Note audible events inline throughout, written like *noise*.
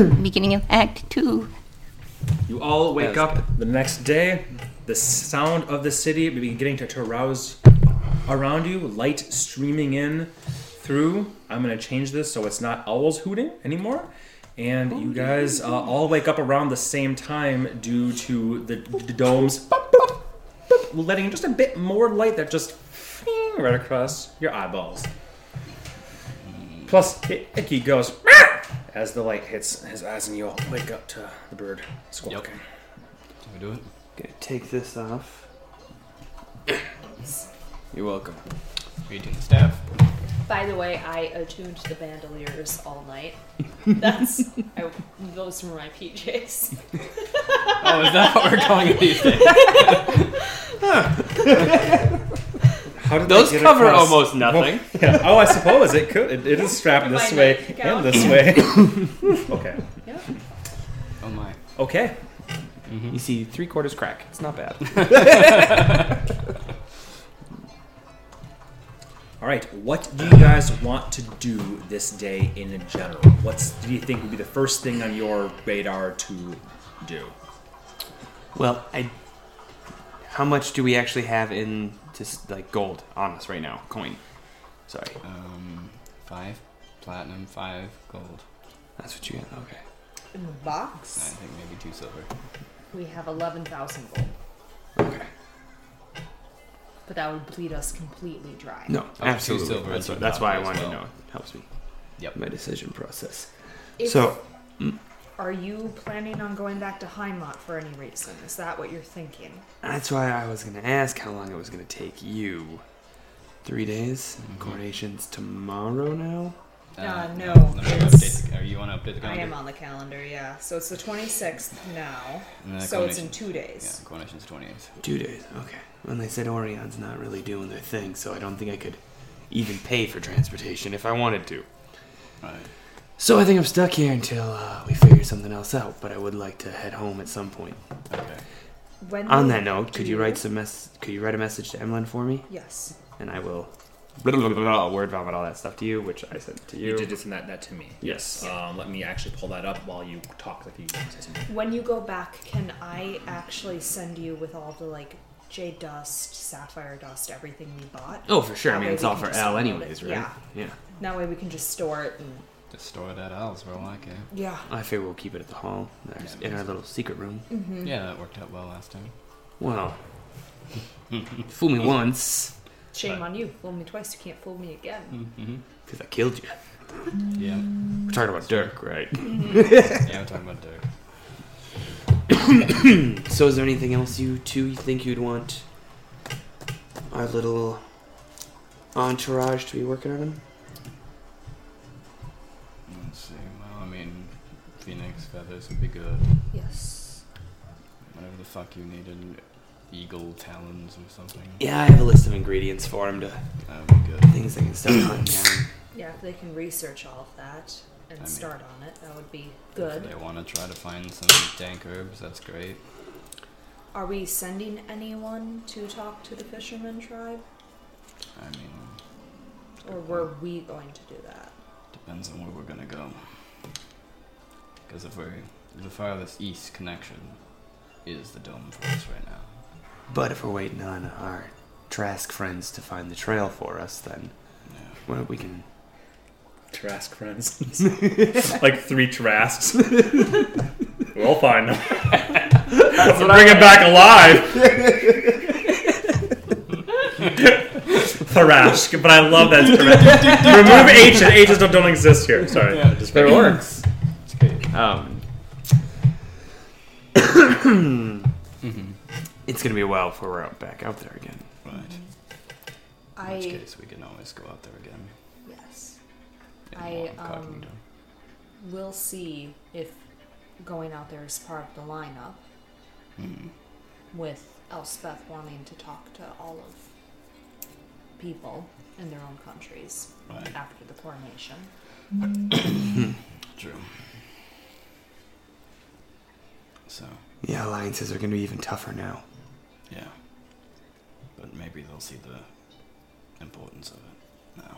*clears throat* Beginning of Act Two. You all wake That was up the next day. The sound of the city beginning to, to arouse around you. Light streaming in through. I'm gonna change this so it's not owls hooting anymore. And you guys uh, all wake up around the same time due to the, the domes boop, boop, boop, letting in just a bit more light that just right across your eyeballs. Plus, I- Icky goes "Meow," as the light hits his eyes, and you all wake up to the bird squawking. Can we do it? Gonna take this off. You're welcome. Are you doing the staff? By the way, I attuned the bandoliers all night. That's I, those were my PJs. Oh, is that what we're calling it these days? *laughs* *laughs* How did Those that get cover across? almost nothing. *laughs* Yeah. Oh, I suppose it could. It, it is strapped this way and this way. okay. Yeah. Oh my. Okay. Mm-hmm. You see three quarters crack. It's not bad. *laughs* All right. What do you guys want to do this day in general? What's do you think would be the first thing on your radar to do? well, I. How much do we actually have in just like gold on us right now? Coin. Sorry, Um, five platinum, five gold. that's what you get. Okay. In the box? I box, think maybe two silver. we have eleven thousand gold, Okay. but that would bleed us completely dry. No, two absolutely. silver That's, and what- that's why I copper as wanted to well. know. It helps me. Yep. My decision process. If- So, are you planning on going back to Heimat for any reason? Is that what you're thinking? That's why I was gonna ask how long it was gonna take you. Three days. Mhm. Coronation's tomorrow now. Uh, no, Let me it's- update the, are you want to update the calendar? I calendar? am on the calendar, yeah. So it's the 26th now. And So it's in coronation- two days. Yeah, coronation's 28th. Two days. Okay. When they said Orion's not really doing their thing, so I don't think I could even pay for transportation if I wanted to. Right. So I think I'm stuck here until uh, we figure something else out. But I would like to head home at some point. Okay. When On that note, could you you- write some mess? Could you write a message to Emlyn for me? Yes. And I will. Blah, *laughs* blah, blah, blah, word vomit all that stuff to you, which I sent to you. You did just send that, that to me. Yes. Um, let me actually pull that up while you talk. If you say something. When you go back, can I actually send you with all the like jade dust, sapphire dust, everything we bought? Oh, for sure. I That mean, way it's we all can for just L, upload anyways, right? Yeah. Yeah. That way we can just store it and Just store it at Al's for all I care. yeah. I figure we'll keep it at the hall, There's- Yeah, in our little secret room. Mm-hmm. Yeah, that worked out well last time. Well, *laughs* fool me once Shame on you. Fool me twice, you can't fool me again. Mm-hmm. because I killed you. Yeah. We're talking about Dirk, right? Yeah, we're talking about Dirk. *coughs* So, is there anything else you two think you'd want our little entourage to be working on? Feathers would be good. Yes. Whatever the fuck you needed. Eagle talons or something. Yeah, I have a list of ingredients for him to oh, That would be good. things they can start hunting down. *clears throat* Yeah, if they can research all of that and I mean- start on it, that would be If good. they want to try to find some dank herbs, that's great. Are we sending anyone to talk to the fisherman tribe? I mean, Or were we going to do that? depends on where we're gonna go. Because if we're the farthest east connection is the dome for us right now. But if we're waiting on our Trask friends to find the trail for us, then Yeah. well, we can. Trask friends. *laughs* like three Trasks. *laughs* we'll find them. Let's bring them back alive. *laughs* Thrask, but I love that. It's correct. Remove H. and H's don't, don't exist here. Sorry. Yeah, just But it works. It's. Um, Mm-hmm. *coughs* it's gonna be a while before we're out back out there again. Right. In I which case, we can always go out there again. yes. in I, um. We'll see if going out there is part of the lineup Mhm. with Elspeth wanting to talk to all of people in their own countries Right. after the coronation. *coughs* True. So, Yeah, alliances are gonna be even tougher now. yeah. But maybe they'll see the importance of it now.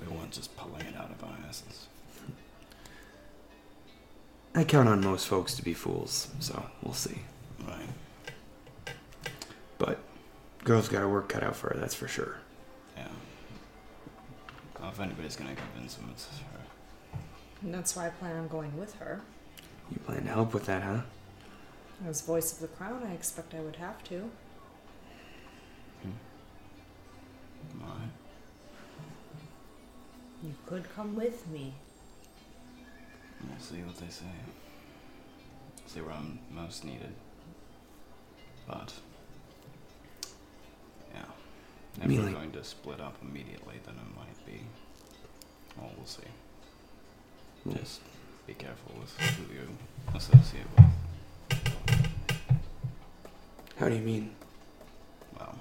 We weren't just pulling it out of our asses. I count on most folks to be fools, so we'll see. Right. But girl's got her work cut out for her, that's for sure. Yeah. Well, if anybody's gonna convince him, it's her. And that's why I plan on going with her. You plan to help with that, huh? As voice of the crown, I expect I would have to. Hmm. Alright. You could come with me. We'll see what they say. See where I'm most needed. But yeah. If mean, we're like- going to split up immediately, then it might be. Well, we'll see. Just be careful with who you associate with. How do you mean? Well,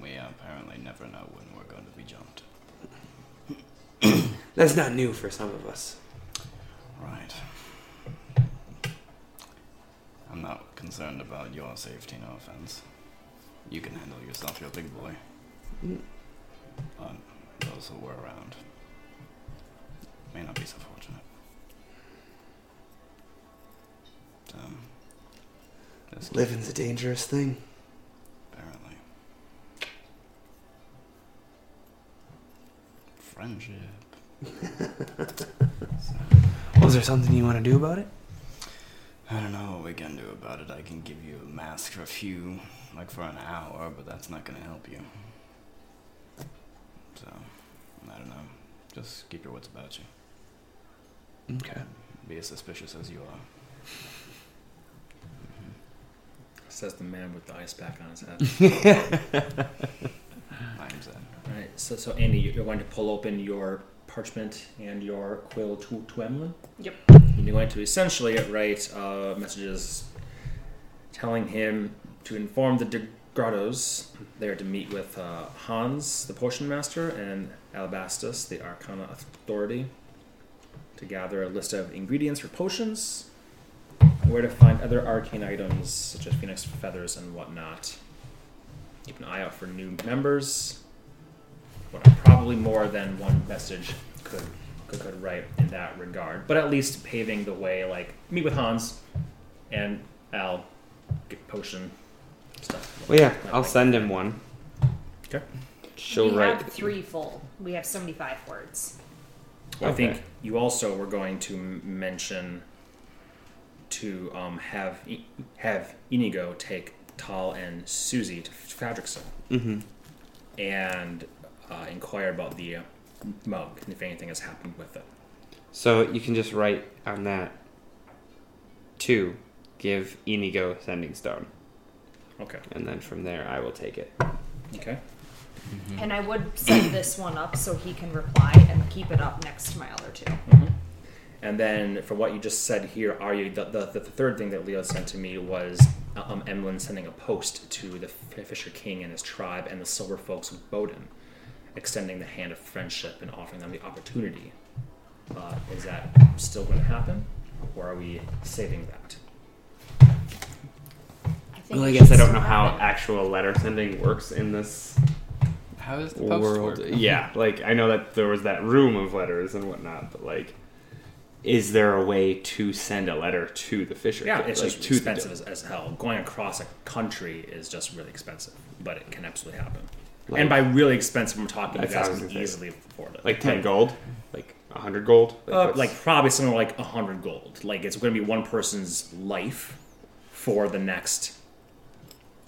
we apparently never know when we're going to be jumped. *coughs* That's not new for some of us. Right. I'm not concerned about your safety, no offense. You can handle yourself, you're a big boy. Mm. But those who were around may not be so fortunate. So, just keep- Living's a dangerous thing. apparently. Friendship. *laughs* So, Was there something you want to do about it? I don't know what we can do about it. I can give you a mask for a few, like for an hour, but that's not gonna help you. So, I don't know. Just keep your wits about you. Okay. Be as suspicious as you are. Says the man with the ice pack on his head. *laughs* I'm All right. So, so Andy, you're going to pull open your parchment and your quill to, to Emlyn. Yep. And you're going to essentially write uh, messages telling him to inform the De Grottos there to meet with uh, Hans, the potion master, and Alabastus, the Arcana authority, to gather a list of ingredients for potions, and where to find other arcane items such as phoenix feathers and whatnot. Keep an eye out for new members. What probably more than one message could could, could write in that regard, but at least paving the way. Like meet with Hans and Al, get potion stuff. Well, yeah, I'll like- send him one. Okay. She'll we write. have three full. We have 75 words. Well, I think you also were going to mention to um, have have Inigo take Tal and Susie to Fadrickson Mm-hmm. and uh, inquire about the uh, mug and if anything has happened with it. So you can just write on that. to give Inigo sending stone, Okay. and then from there I will take it. Okay. And I would set this one up so he can reply and keep it up next to my other two. Mhm. And then, from what you just said here, are you the, the, the third thing that Leo sent to me was um, Emlyn sending a post to the Fisher King and his tribe and the Silver Folks of Bowden, extending the hand of friendship and offering them the opportunity. Uh, is that still going to happen, or are we saving that? I Well, I guess I don't know how happen. actual letter sending works in this How is the post world. work? Yeah, like I know that there was that room of letters and whatnot, but like, is there a way to send a letter to the Fisher? Yeah, King? it's Like, just to expensive as, as hell. Going across a country is just really expensive, but it can absolutely happen. Like- and by really expensive, I'm talking you That's what I guys can easily afford it. like ten gold, like a hundred gold, Uh, like probably somewhere like a hundred gold. Like it's going to be one person's life for the next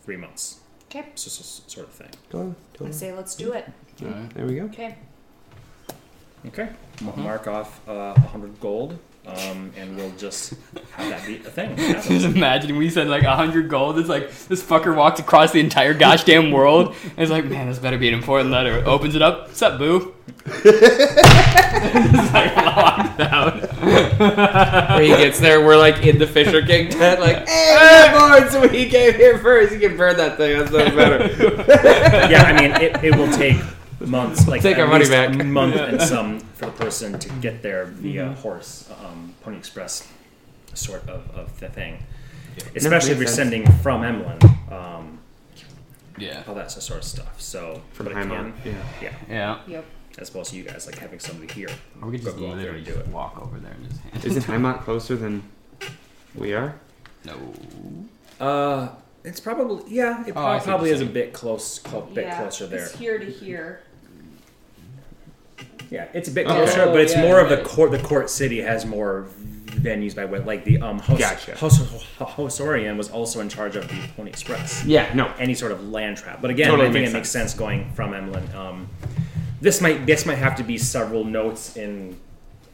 three months, Okay. so, so- sort of thing. Totally, I say let's do it. Alright. There we go. Okay. Okay, I'll Mm-hmm. mark off uh, a hundred gold, um, and we'll just have that be a thing. *laughs* Have Just it. imagine we said like a hundred gold. It's like this fucker walked across the entire gosh damn world. And it's like, man, this better be an important letter. Opens it up. What's up, boo? *laughs* Just like locked out. *laughs* Where he gets there, we're like in the Fisher King tent, like, hey, we got so he came here first. You can burn that thing. That's no better. yeah, I mean, it, it will take months, like Take at our money least back. a month and some for the person to get there via horse, um, Pony Express, sort of, of the thing. Especially if you're sense. sending from Emlyn, um, Yeah. all that sort of stuff. So, From but it Heimat, can, yeah. yeah, Yeah. Yep. as opposed to you guys like having somebody here. Or we could just Go there literally and do it. walk over there and just hand Isn't Heimat closer than We are. No. Uh, it's probably yeah. It Oh, I probably is a bit close, clo- bit yeah, closer there. It's here to here. Yeah, it's a bit Oh, closer, but it's yeah, more of the right. court. The court city has more venues by way. Like the um house, Gotcha. house, Housorian was also in charge of the Pony Express. Yeah. No. Any sort of land trap, but again, Totally I think makes it makes sense going from Emlyn. Um, this might this might have to be several notes in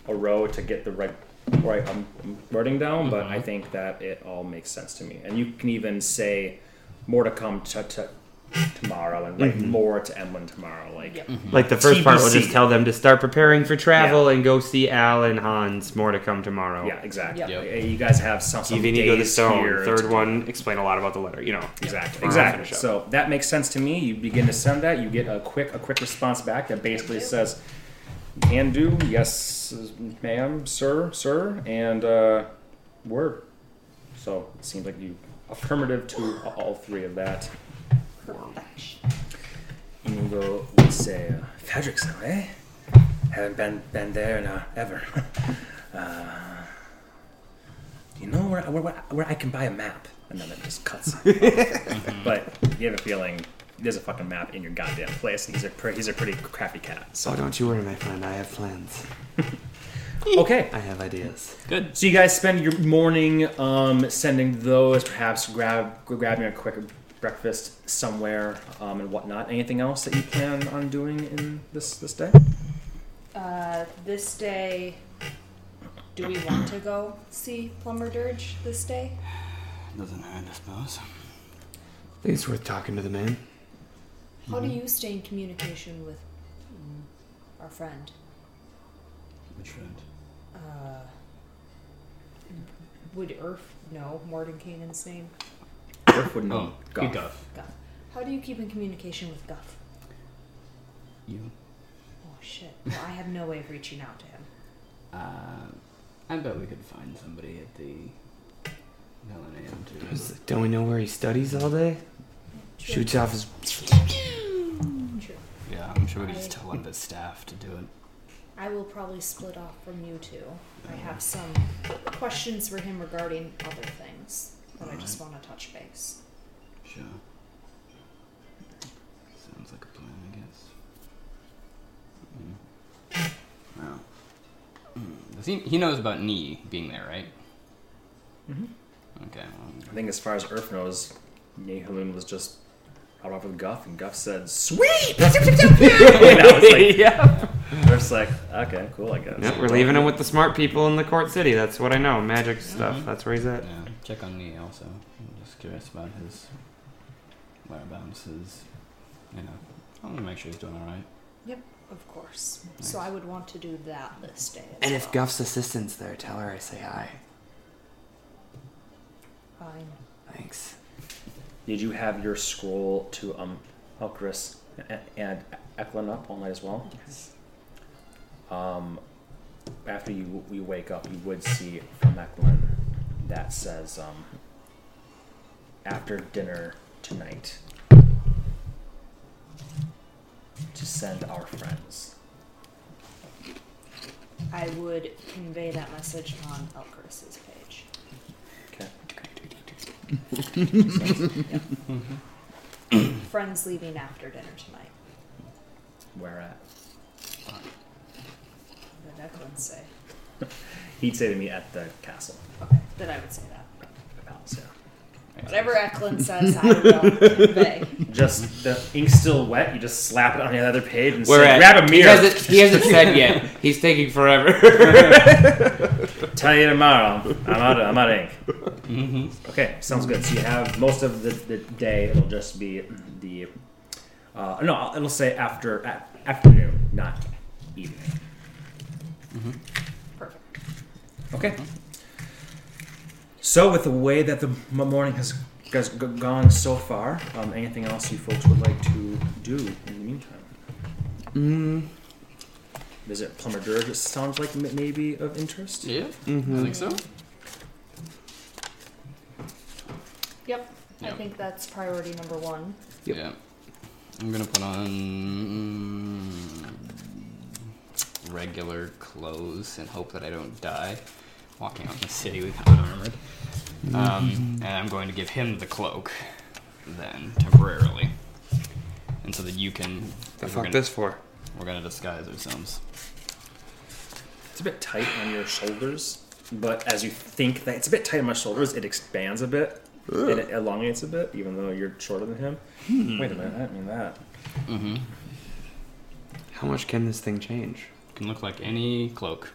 a row to get the right right um, wording down, but Mm-hmm. I think that it all makes sense to me. And you can even say more to come to, to tomorrow and write Mm-hmm. more to Emlyn tomorrow. Like Yep. Like the first part will just tell them to start preparing for travel and go see Al and Hans. More to come tomorrow. yeah, exactly. Yep. Yep. You guys have some, some Even Ego the days Stone. here Third to- one, explain a lot about the letter. You know. Exactly. Or Exactly. So that makes sense to me. You begin to send that. You get a quick a quick response back that basically says, "Can do, yes, ma'am, sir, sir," and uh, word. So it seems like you affirmative to all three of that. Inigo would say, uh, "Fredrickson, eh? Haven't been been there in uh, ever." *laughs* uh, do you know where, where where where I can buy a map? And then it just cuts. *laughs* But you have a feeling there's a fucking map in your goddamn place, and he's a pre- he's a pretty crafty cat. So Oh, don't you worry, my friend. I have plans. *laughs* okay, I have ideas. Good. so you guys spend your morning um, sending those, perhaps grab grabbing a quick breakfast somewhere um, and whatnot. Anything else that you plan on doing in this this day? Uh, this day, do we want to go see Plumber Dirge this day? Doesn't hurt, I suppose. I think it's worth talking to the man. How do you stay in communication with mm, our friend? Which friend? Uh, would Earth know Mordenkainen's name? Earth would know. Oh, Guff. good Guff. Guff. How do you keep in communication with Guff? You. Oh shit. Well, I have no way of reaching out to him. *laughs* Uh, I bet we could find somebody at the Millennium to. Don't we know where he studies all day? True. Shoots off his. True. Yeah, I'm sure we could just tell one of his staff to do it. I will probably split off from you two. I have some questions for him regarding other things that I just want to touch base. Sure. Sounds like a plan, I guess. Mm. Well. Mm. Does he, he knows about Nee being there, right? Mhm. Okay, well, I think as far as Earth knows, Nehulun was just out off with Guff, and Guff said, "Sweet." *laughs* *laughs* and I was like, *laughs* yeah. Earth's like, "Okay, cool, I guess." Yep, we're leaving him with the smart people in the court city. That's what I know. Magic stuff. Mhm. That's where he's at. yeah. Check on me also. I'm just curious about his whereabouts, his, you know. I want to make sure he's doing alright. Yep, of course. So I would want to do that this day. As And if. Guff's assistant's there, tell her I say hi. Fine. Thanks. Did you have your scroll to um Elchris and Eklund up all night as well? Yes. Um, after you you wake up, you would see from Eklund that says um after dinner tonight to send our friends. I would convey that message on Elchris's page. Okay. *laughs* Friends leaving after dinner tonight. Where at? What did Eklund say? *laughs* He'd say to me at the castle. Okay. Then I would say that. The palace, yeah. Whatever Eklund says, I will convey. *laughs* Just the ink's still wet. You just slap it on the other page and Where say, at? "Grab a He mirror." hasn't, he hasn't said yet. *laughs* He's taking forever. *laughs* Tell you tomorrow. I'm out. Of, I'm out of ink. Mm-hmm. Okay, sounds good. So you have most of the, the day. It'll just be the. Uh, no, it'll say after a afternoon, not evening. Perfect. Okay. So with the way that the morning has, has gone so far, um, anything else you folks would like to do in the meantime? mm, Visit Plumber Dirge. It sounds like m- maybe of interest. Yeah, mhm. I think so. Yep. I think that's priority number one. Yep. Yeah. I'm gonna put on regular clothes and hope that I don't die. Walking out in the city without armored. Um, and I'm going to give him the cloak, then temporarily, and so that you can. The fuck gonna, this for? We're gonna disguise ourselves. It's a bit tight on your shoulders, but as you think that it's a bit tight on my shoulders, it expands a bit. And it elongates a bit, even though you're shorter than him. Wait a minute, I didn't mean that. Mm-hmm. How much can this thing change? Can look like any cloak.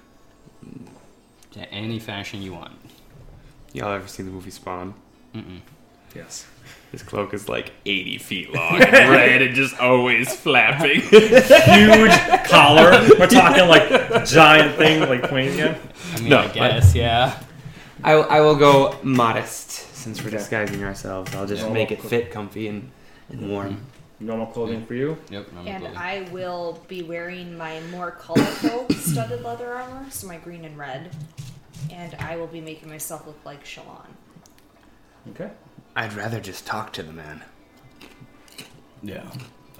To any fashion you want. Y'all ever seen the movie Spawn? Mm-mm. Yes. His cloak is like 80 feet long *laughs* and red and just always flapping. *laughs* Huge collar. We're talking like giant thing, like Queen. at. I mean, No, I guess, yeah. I, I will go modest since we're disguising ourselves. I'll just Yeah. make it fit comfy and, and warm. Normal clothing for you. Yep. I'm And clothing. I will be wearing my more colorful studded leather armor, so my green and red. And I will be making myself look like Shalon. Okay. I'd rather just talk to the man. Yeah.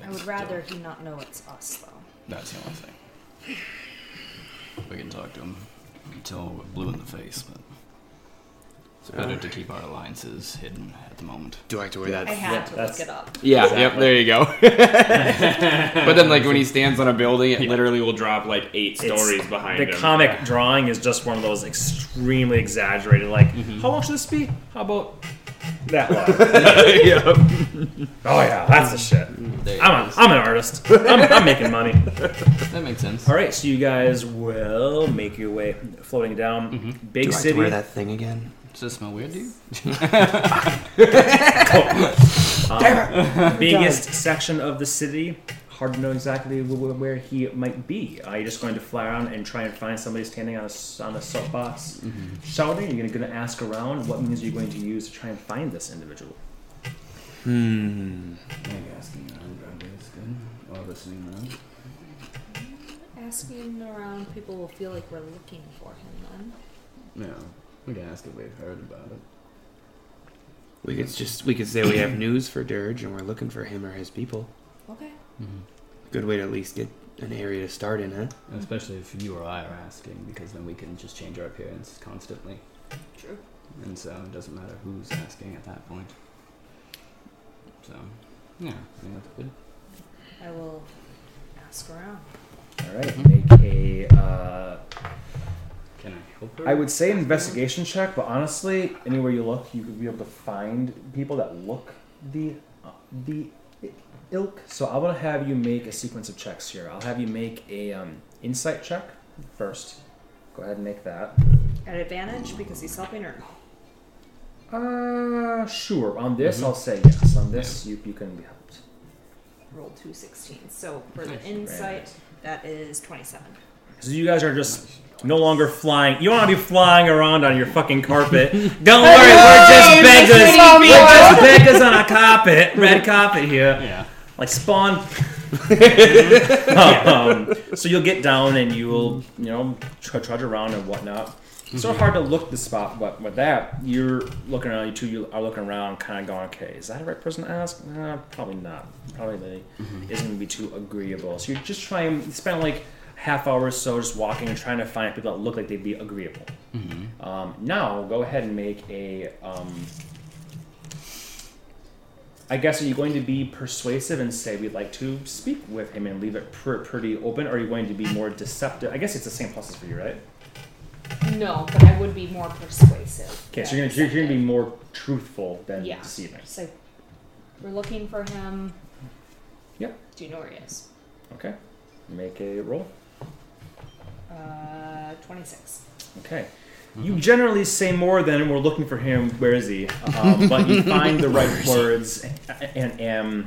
I would rather he not know it's us, though. That's the only thing. We can talk to him until we're blue in the face, but it's better to keep our alliances hidden at the moment. Do I have to wear that? I had yeah, to that's- look it up. Yeah, Exactly. yep, there you go. *laughs* but then, like, when he stands on a building, it literally will drop, like, eight It's- stories behind him. the him. comic drawing is just one of those extremely exaggerated. Like, mm-hmm. how long should this be? How about that long? *laughs* yep. oh yeah, that's the shit. Mm, there I'm, it a, is. I'm an artist. I'm, I'm making money. *laughs* That makes sense. All right, so you guys will make your way floating down. Mm-hmm. Big Do I have city. to wear that thing again? Does this smell weird to you? *laughs* Um, biggest section of the city. Hard to know exactly wh- wh- where he might be. Are you just going to fly around and try and find somebody standing on a, s- on a soapbox shouting? You're going to ask around. What means are you going to use to try and find this individual? Hmm. Maybe asking around probably is good. Or listening around. Asking around, people will feel like we're looking for him then. No. We can ask if we've heard about it. We could just we could say we have news for Dirge and we're looking for him or his people. Okay. Good way to at least get an area to start in, huh? Especially if you or I are asking, because then we can just change our appearance constantly. True. And so it doesn't matter who's asking at that point. So, yeah, I think that's good. I will ask around. All right, make a. Uh, Can I help her? I would say an investigation check, but honestly, anywhere you look, you could be able to find people that look the uh, the ilk. So I will have you make a sequence of checks here. I'll have you make a um, insight check first. Go ahead and make that. At advantage because he's helping her. Uh, sure. On this, I'll say yes. On this, you you can be helped. Rolled two 16s. So for the insight, that is 27. So you guys are just no longer flying. You want to be flying around on your fucking carpet. *laughs* Don't worry, we're just beggars. We're just beggars on a carpet, red carpet here. Yeah. like Spawn. *laughs* *laughs* um, so you'll get down and you'll, you know, tr- trudge around and whatnot. It's sort of hard to look the spot, but with that, you're looking around. You two you are looking around, kind of going, "Okay, is that the right person to ask? Nah, probably not. Probably isn't going to be too agreeable." So you're just trying. You spend like half hour or so just walking and trying to find people that look like they'd be agreeable. Um, now, go ahead and make a. Um, I guess are you going to be persuasive and say we'd like to speak with him and leave it pr- pretty open, or are you going to be more deceptive? I guess it's the same process for you, right? No, but I would be more persuasive. Okay, so you're gonna, you're, you're gonna be more truthful than Yeah. deceiving. So we're looking for him. Yep. Do you know where he is? Okay, make a roll. Uh, 26. Okay. You generally say more than we're looking for him. Where is he? Um, but you find the right words and and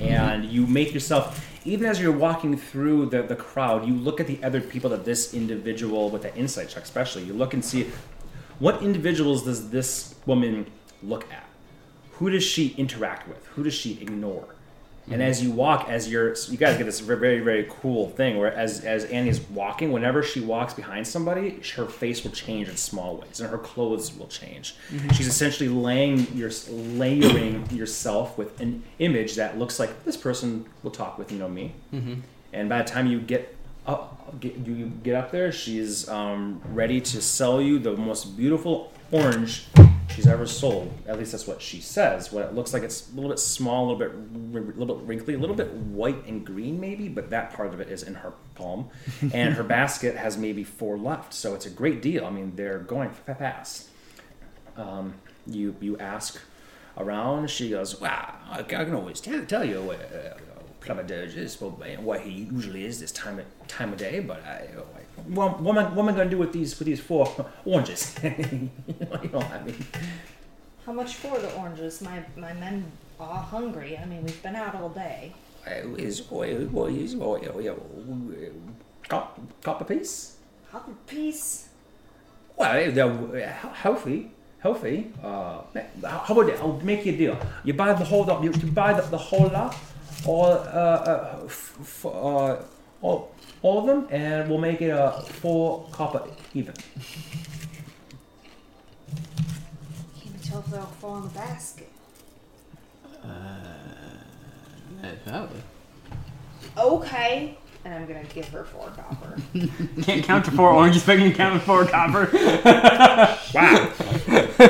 and you make yourself. Even as you're walking through the, the crowd, you look at the other people that this individual with the insight check, especially, you look and see what individuals does this woman look at? Who does she interact with? Who does she ignore? And as you walk, as you're, you guys get this very, very cool thing where as, as Annie's walking, whenever she walks behind somebody, her face will change in small ways and her clothes will change. She's essentially laying your, layering yourself with an image that looks like this person will talk with, you know, me. And by the time you get up, get, you get up there, she's um, ready to sell you the most beautiful orange she's ever sold. At least that's what she says. What it looks like it's a little bit small, a little bit, a little bit wrinkly, a little bit white and green maybe, but that part of it is in her palm. *laughs* and her basket has maybe four left, so it's a great deal. I mean, they're going fast. Um, you you ask around. She goes, "Well, I can always tell, tell you what uh, Plumber Dirge is, what he usually is this time of, time of day. But I, I what, what, am I, what am I going to do with these with these four *laughs* oranges? *laughs* you know, I mean, How much for the oranges? My my men are hungry. I mean, we've been out all day. Is what is what cop cop a piece? A piece. Well, they're he- healthy. Healthy. Uh, how about that? I'll make you a deal. You buy the whole lot. You, buy the, the whole lot, all uh, uh, f- f- uh, all, all of them, and we'll make it a full copper even. Can't be told if they'll fall in the basket. Uh, probably. Okay. And I'm gonna give her four copper. *laughs* Can't count to four oranges, but can count to four copper. *laughs* Wow. *laughs*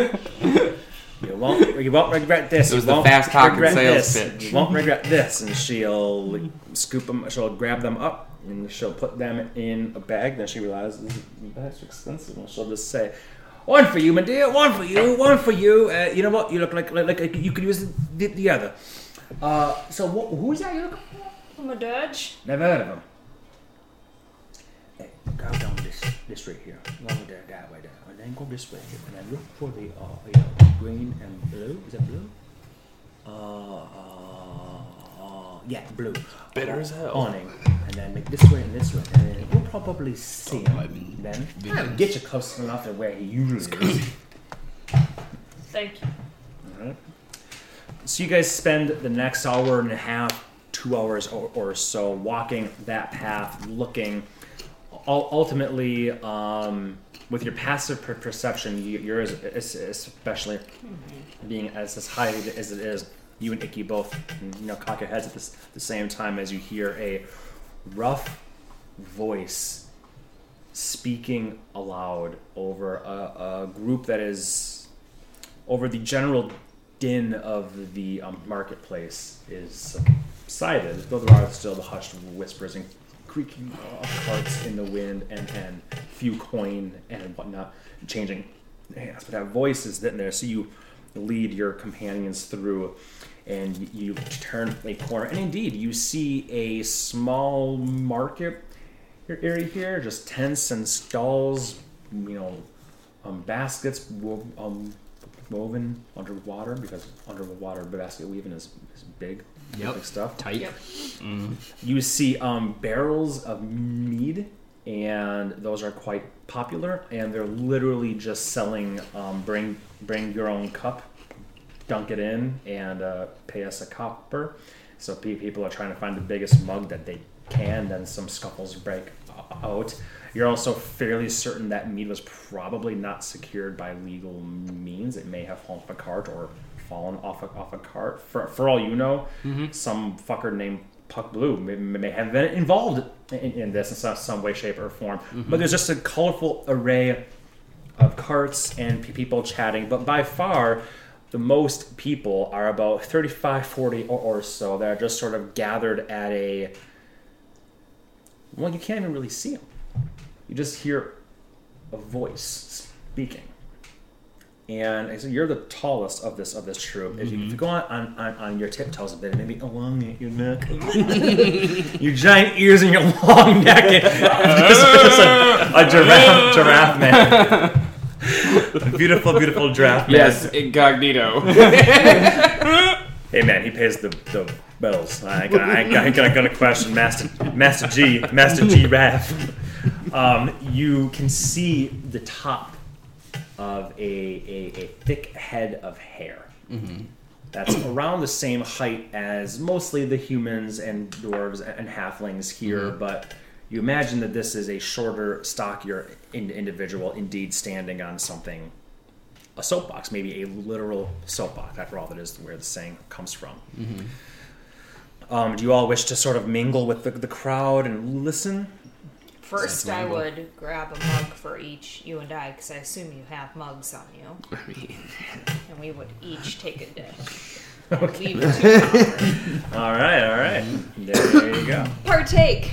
you won't. You won't regret this. It was you the won't fast talking regret sales this. pitch. You won't regret this. And she'll like, scoop them. She'll grab them up and she'll put them in a bag. Then she realizes that's expensive, and she'll just say. One for you, my dear. One for you. One for you. Uh, you know what? You look like like, like you could use the, the other. Uh, so wh- who is that you're looking for? I'm a Dodge. Never heard of him. Hey, go down this this right here. Go over there, that way there. And then go this way here. And then look for the uh, you know, green and blue. Is that blue? Uh, uh, yeah, blue. Bitter as hell. Awning. And then make this way and this way. And then you'll probably see I him. mean, Then vegans. I'll get you close enough to where he usually is. Thank you. Alright. So you guys spend the next hour and a half, two hours or, or so walking that path, looking. Ul- Ultimately, um, with your passive per- perception, you, you're as, as, especially being as, as high as it is. You and Icky both, you know, cock your heads at this, the same time as you hear a rough voice speaking aloud over a, a group that is over the general din of the um, marketplace is subsided, though there are still the hushed whispers and creaking of carts in the wind and, and few coin and whatnot changing hands. But that voice is sitting there, so you lead your companions through and you turn a corner. And indeed, you see a small market area here, just tents and stalls, you know, um, baskets wo- um, woven underwater because underwater basket weaving is, is big, Yep. big stuff. Tight. Yep. You see um, barrels of mead, and those are quite popular. And they're literally just selling um, bring bring your own cup, dunk it in, and uh, pay us a copper. So people are trying to find the biggest mug that they can. Then some scuffles break out. You're also fairly certain that mead was probably not secured by legal means. It may have fallen off a cart or fallen off a, off a cart. For, for all you know, some fucker named Puck Blue may, may have been involved in, in this in some, some way, shape, or form. But there's just a colorful array of carts and people chatting. But by far, the most people are about 35, 40 or, or so that are just sort of gathered at a. Well, you can't even really see them. You just hear a voice speaking. And I said, you're the tallest of this of this troop. If, you, if you go on, on, on, on your tiptoes a bit, maybe along your neck, *laughs* your giant ears and your long neck, *laughs* just, just a, a giraffe, giraffe man. *laughs* A beautiful, beautiful giraffe man. Yes, incognito. Hey man, he pays the, the bills. I ain't gonna, I ain't, I ain't gonna, gonna question Master Master G Master G Raff. Um, you can see the top of a, a, a thick head of hair. That's around the same height as mostly the humans and dwarves and halflings here, but you imagine that this is a shorter, stockier in- individual, indeed standing on something a soapbox, maybe a literal soapbox. After all, that is where the saying comes from. Um, do you all wish to sort of mingle with the, the crowd and listen? First, I would grab a mug for each you and I, because I assume you have mugs on you, I mean, *laughs* and we would each take a dip. *laughs* Okay. Leave two *laughs* All right, all right. There you go. Partake.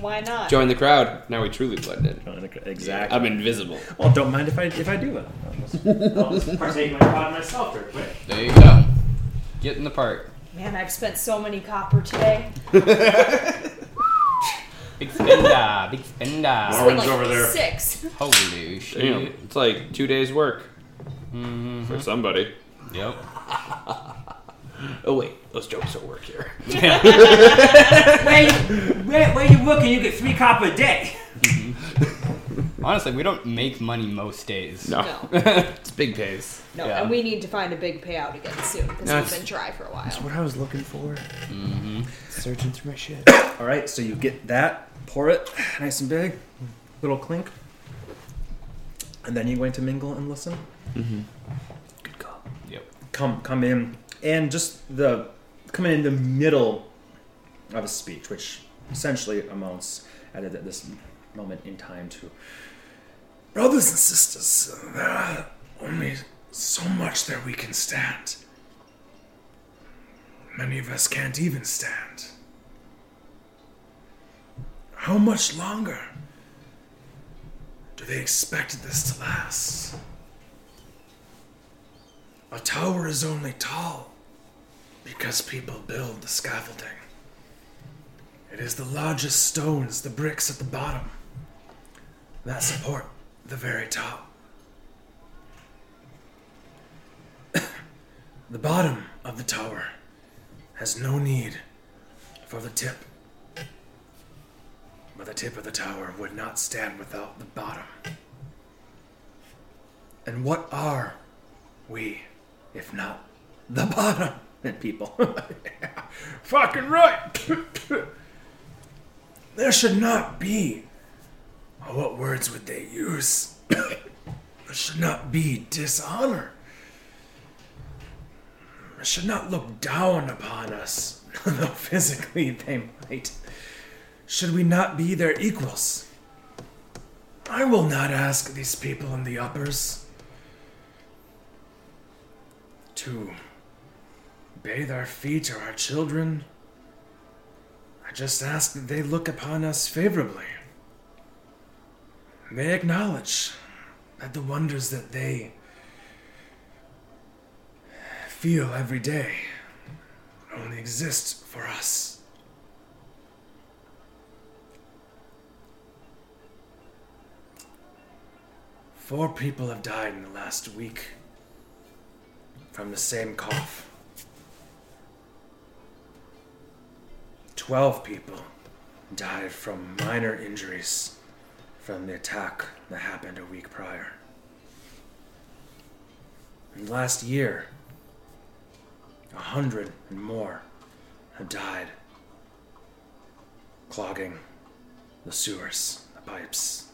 Why not? join the crowd. Now we truly blend in. Exactly. I'm invisible. Well, don't mind if I if I do that. I'll just partake my pod myself real quick. There you go. Get in the part. Man, I've spent so many copper today. *laughs* Big spender. Big spender. Marvin's Like over there. Six. Holy shit. Damn, it's like two days work Mhm. for somebody. Yep. *laughs* *laughs* Oh wait, those jokes don't work here. *laughs* Where you, where, where you working? You get three cop a day. *laughs* Honestly, we don't make money most days. No, No, it's big pays. no, Yeah. and we need to find a big payout again soon because No, we've been dry for a while. That's what I was looking for. Mm-hmm. Searching through my shit. *coughs* All right, so you get that, pour it *sighs* nice and big, little clink, and then you're going to mingle and listen. Mm-hmm. Good call. Yep. Come, come in, and just the coming in the middle of a speech, which essentially amounts at this moment in time to brothers and sisters. There are only so much that we can stand. Many of us can't even stand. How much longer do they expect this to last? A tower is only tall because people build the scaffolding. It is the largest stones, the bricks at the bottom, that support the very top. *coughs* the bottom of the tower has no need for the tip. But the tip of the tower would not stand without the bottom. And what are we, if not the bottom? People, *laughs* fucking right. there should not be. Oh, what words would they use? *coughs* there should not be dishonor. They should not look down upon us, *laughs* though physically they might. Should we not be their equals? I will not ask these people in the uppers to bathe our feet or our children. I just ask that they look upon us favorably. They acknowledge that the wonders that they feel every day only exist for us. Four people have died in the last week from the same cough. Twelve people died from minor injuries from the attack that happened a week prior. And last year, a hundred and more have died clogging the sewers, the pipes.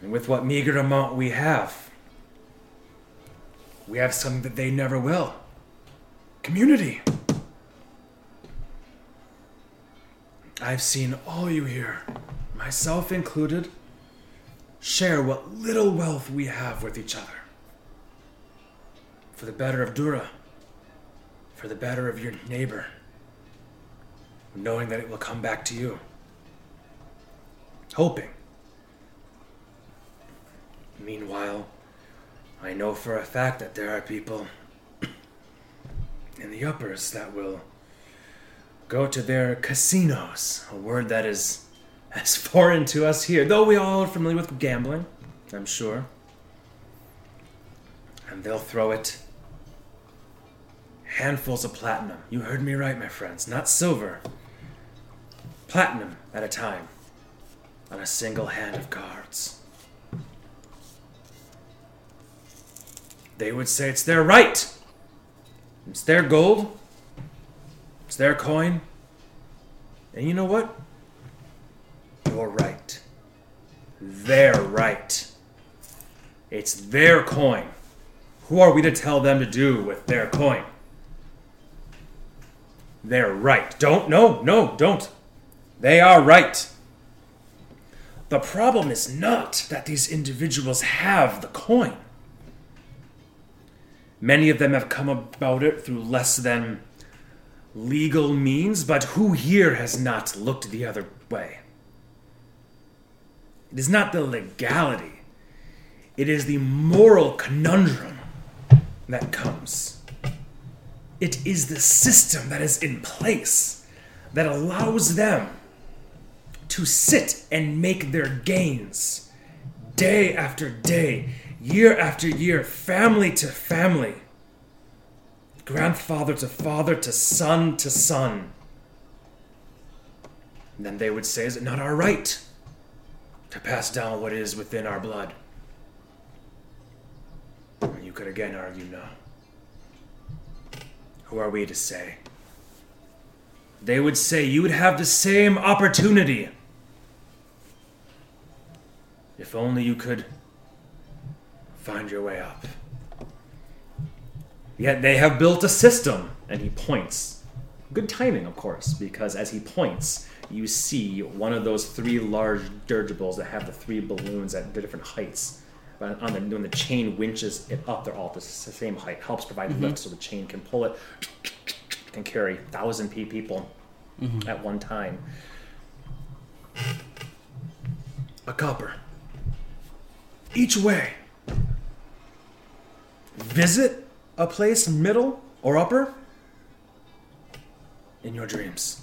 And with what meager amount we have, we have something that they never will community. I've seen all you here, myself included, share what little wealth we have with each other. For the better of Dura, for the better of your neighbor, knowing that it will come back to you. Hoping. Meanwhile, I know for a fact that there are people *clears throat* in the uppers that will go to their casinos, a word that is as *laughs* foreign to us here, though we all are familiar with gambling, I'm sure. And they'll throw it handfuls of platinum. You heard me right, my friends, not silver. Platinum at a time on a single hand of cards. They would say it's their right. It's their gold. Their coin. And you know what? You're right. They're right. It's their coin. Who are we to tell them to do with their coin? They're right. Don't, no, no, don't. They are right. The problem is not that these individuals have the coin. Many of them have come about it through less than legal means, but who here has not looked the other way? It is not the legality, it is the moral conundrum that comes. It is the system that is in place that allows them to sit and make their gains day after day, year after year, family to family, grandfather to father to son to son. And then they would say, Is it not our right to pass down what is within our blood? And you could again argue no. Who are we to say? They would say you would have the same opportunity. If only you could find your way up. Yet they have built a system, and he points. Good timing, of course, because as he points, you see one of those three large dirigibles that have the three balloons at the different heights. But on the, when the chain winches it up, they're all the same height. Helps provide mm-hmm. lift so the chain can pull it, can carry thousand p people mm-hmm. at one time. A copper. Each way. Visit a place middle or upper in your dreams.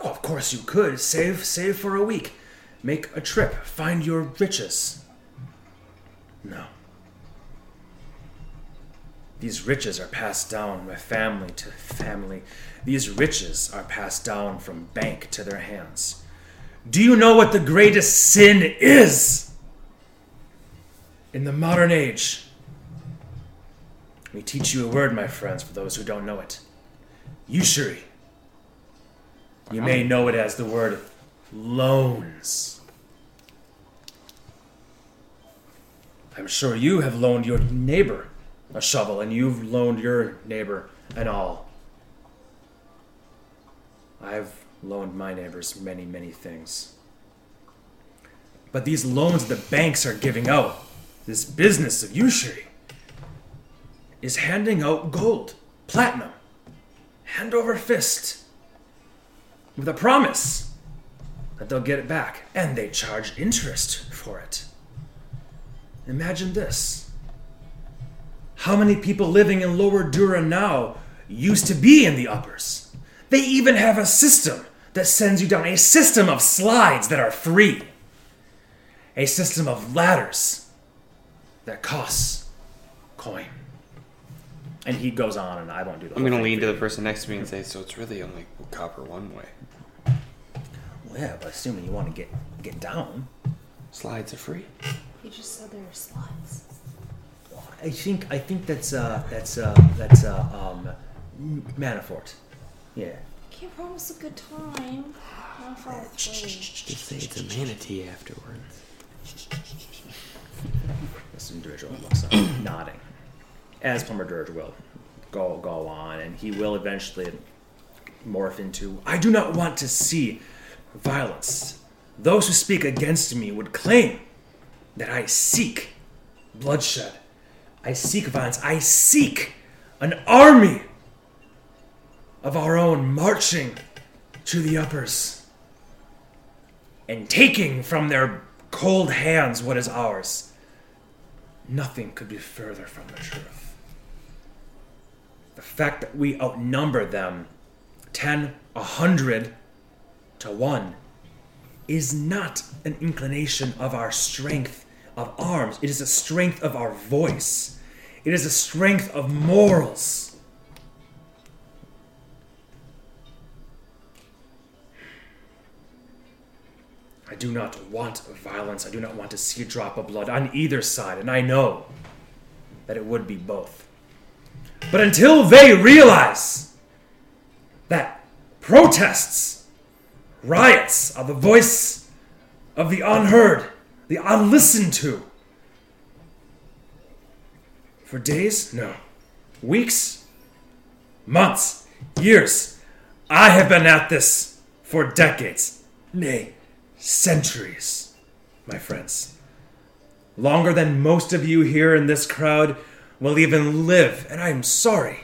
Oh, of course you could. Save save for a week. Make a trip. Find your riches. No. These riches are passed down by family to family. These riches are passed down from bank to their hands. Do you know what the greatest sin is? In the modern age, we teach you a word, my friends, for those who don't know it. Usury. You may know it as the word loans. I'm sure you have loaned your neighbor a shovel, and you've loaned your neighbor an awl. I've loaned my neighbors many, many things. But these loans the banks are giving out, this business of usury, is handing out gold, platinum, hand over fist, with a promise that they'll get it back, and they charge interest for it. Imagine this. How many people living in Lower Dura now used to be in the uppers? They even have a system that sends you down, a system of slides that are free, a system of ladders that costs coin. And he goes on, and I won't do that. I'm gonna lean to the person next to me and say, "So it's really only copper one way. Well, yeah, but assuming you want to get get down, Slides are free." He just said there were slides. I think I think that's uh that's uh that's uh um Manafort. Yeah. Can't promise a good time. Not. Just say it's a manatee afterwards. This individual looks up, nodding. As Plumber Dirge will go go on, and he will eventually morph into I do not want to see violence. Those who speak against me would claim that I seek bloodshed. I seek violence. I seek an army of our own marching to the uppers and taking from their cold hands what is ours. Nothing could be further from the truth. The fact that we outnumber them 10, a 100 to 1 is not an inclination of our strength of arms. It is a strength of our voice. It is a strength of morals. I do not want violence. I do not want to see a drop of blood on either side, and I know that it would be both. But until they realize that protests, riots are the voice of the unheard, the unlistened to, for days? No. Weeks? Months? Years? I have been at this for decades, nay, centuries, my friends. Longer than most of you here in this crowd will even live, and I am sorry.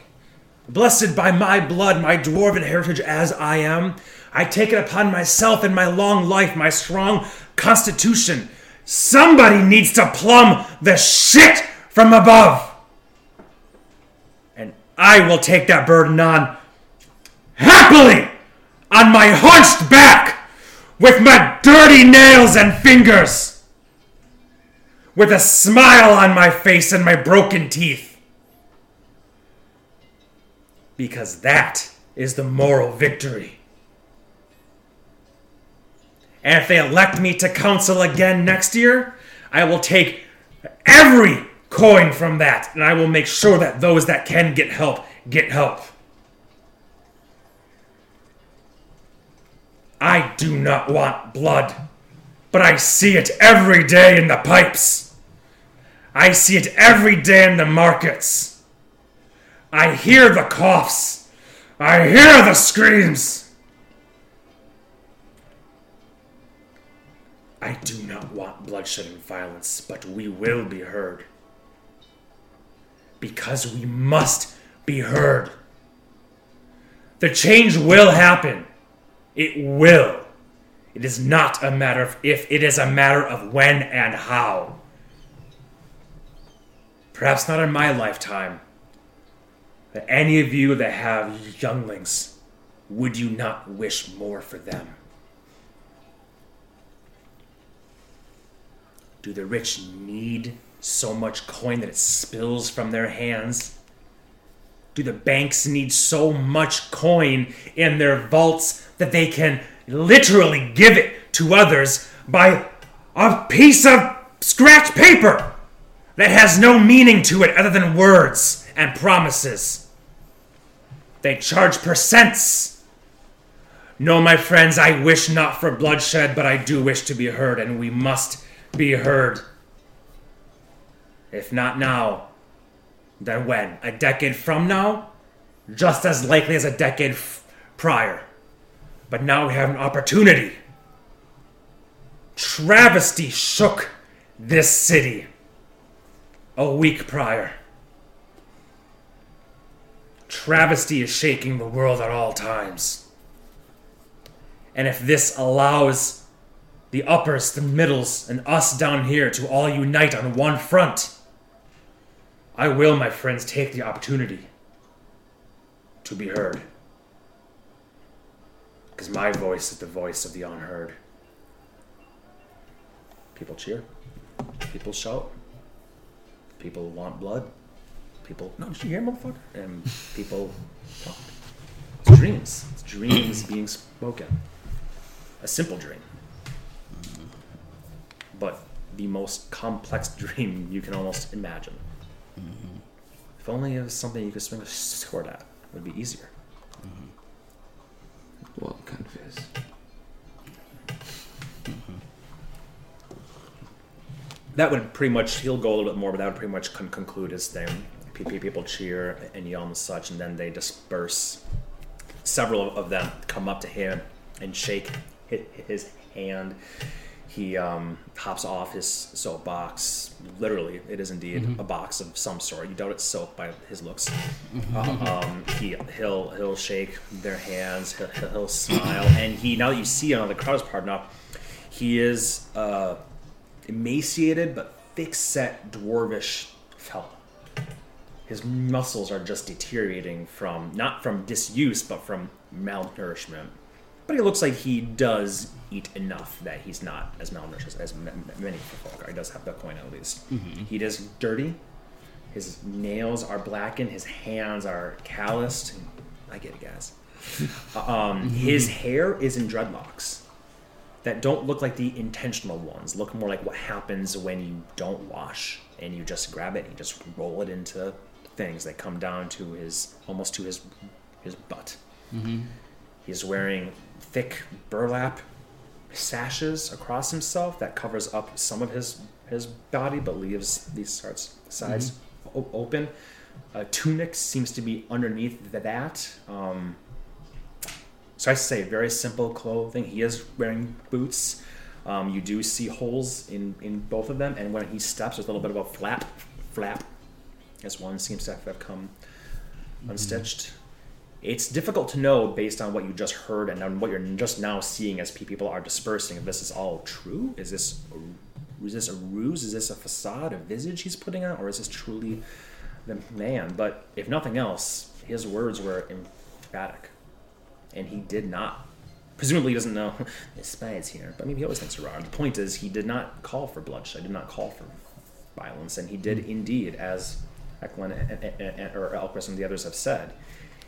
Blessed by my blood, my dwarven heritage as I am, I take it upon myself in my long life, my strong constitution. Somebody needs to plumb the shit from above. And I will take that burden on happily on my hunched back with my dirty nails and fingers, with a smile on my face and my broken teeth. Because that is the moral victory. And if they elect me to council again next year, I will take every coin from that and I will make sure that those that can get help get help. I do not want blood, but I see it every day in the pipes. I see it every day in the markets. I hear the coughs. I hear the screams. I do not want bloodshed and violence, but we will be heard. Because we must be heard. The change will happen. It will. It is not a matter of if, it is a matter of when and how. Perhaps not in my lifetime. But any of you that have younglings, would you not wish more for them? Do the rich need so much coin that it spills from their hands? Do the banks need so much coin in their vaults that they can literally give it to others by a piece of scratch paper that has no meaning to it other than words and promises? They charge per cents. No, my friends, I wish not for bloodshed, but I do wish to be heard, and we must be heard. If not now, then when? A decade from now? Just as likely as a decade f- prior. But now we have an opportunity. Travesty shook this city a week prior. Travesty is shaking the world at all times. And if this allows the uppers, the middles, and us down here to all unite on one front, I will, my friends, take the opportunity to be heard. Because my voice is the voice of the unheard. People cheer. People shout. People want blood. People, no, did you hear, motherfucker? And people talk. It's dreams. It's dreams *clears throat* being spoken. A simple dream. But the most complex *laughs* dream you can almost imagine. Mm-hmm. If only it was something you could swing a sword at, it would be easier. Well, confess. Mm-hmm. that would pretty much he'll go a little bit more but that would pretty much con- conclude his thing. P- p- people cheer and yell and such and then they disperse. Several of them come up to him and shake his hand he um, hops off his soapbox. Literally it is indeed a box of some sort. You doubt it's soap by his looks. Uh, *laughs* um, he, he'll he'll shake their hands. He'll, he'll, smile. And he now that you see on the crowd's part now he is uh, emaciated but thick-set dwarvish fellow. His muscles are just deteriorating from not from disuse but from malnourishment. But he looks like he does eat enough that he's not as malnourished as, as m- m- many folk are. He does have the coin at least. Mm-hmm. He is dirty. His nails are blackened. His hands are calloused. I get it, guys. *laughs* um, mm-hmm. his hair is in dreadlocks that don't look like the intentional ones. Look more like what happens when you don't wash and you just grab it and you just roll it into things that come down to his almost to his his butt. Mm-hmm. He's wearing thick burlap sashes across himself that covers up some of his his body but leaves these sorts sides o- open. A tunic seems to be underneath that. Um, So I say very simple clothing. He is wearing boots. Um, you do see holes in, in both of them, and when he steps, there's a little bit of a flap, flap, as one seems to have come unstitched. It's difficult to know based on what you just heard and on what you're just now seeing as people are dispersing. If this is all true, is this a, is this a ruse? Is this a facade, a visage he's putting on, or is this truly the man? But if nothing else, his words were emphatic, and he did not. Presumably, he doesn't know the spy is here, but maybe he always thinks are. The point is, he did not call for bloodshed. He did not call for violence, and he did hmm. indeed, as Eklund or Elquist and the others have said,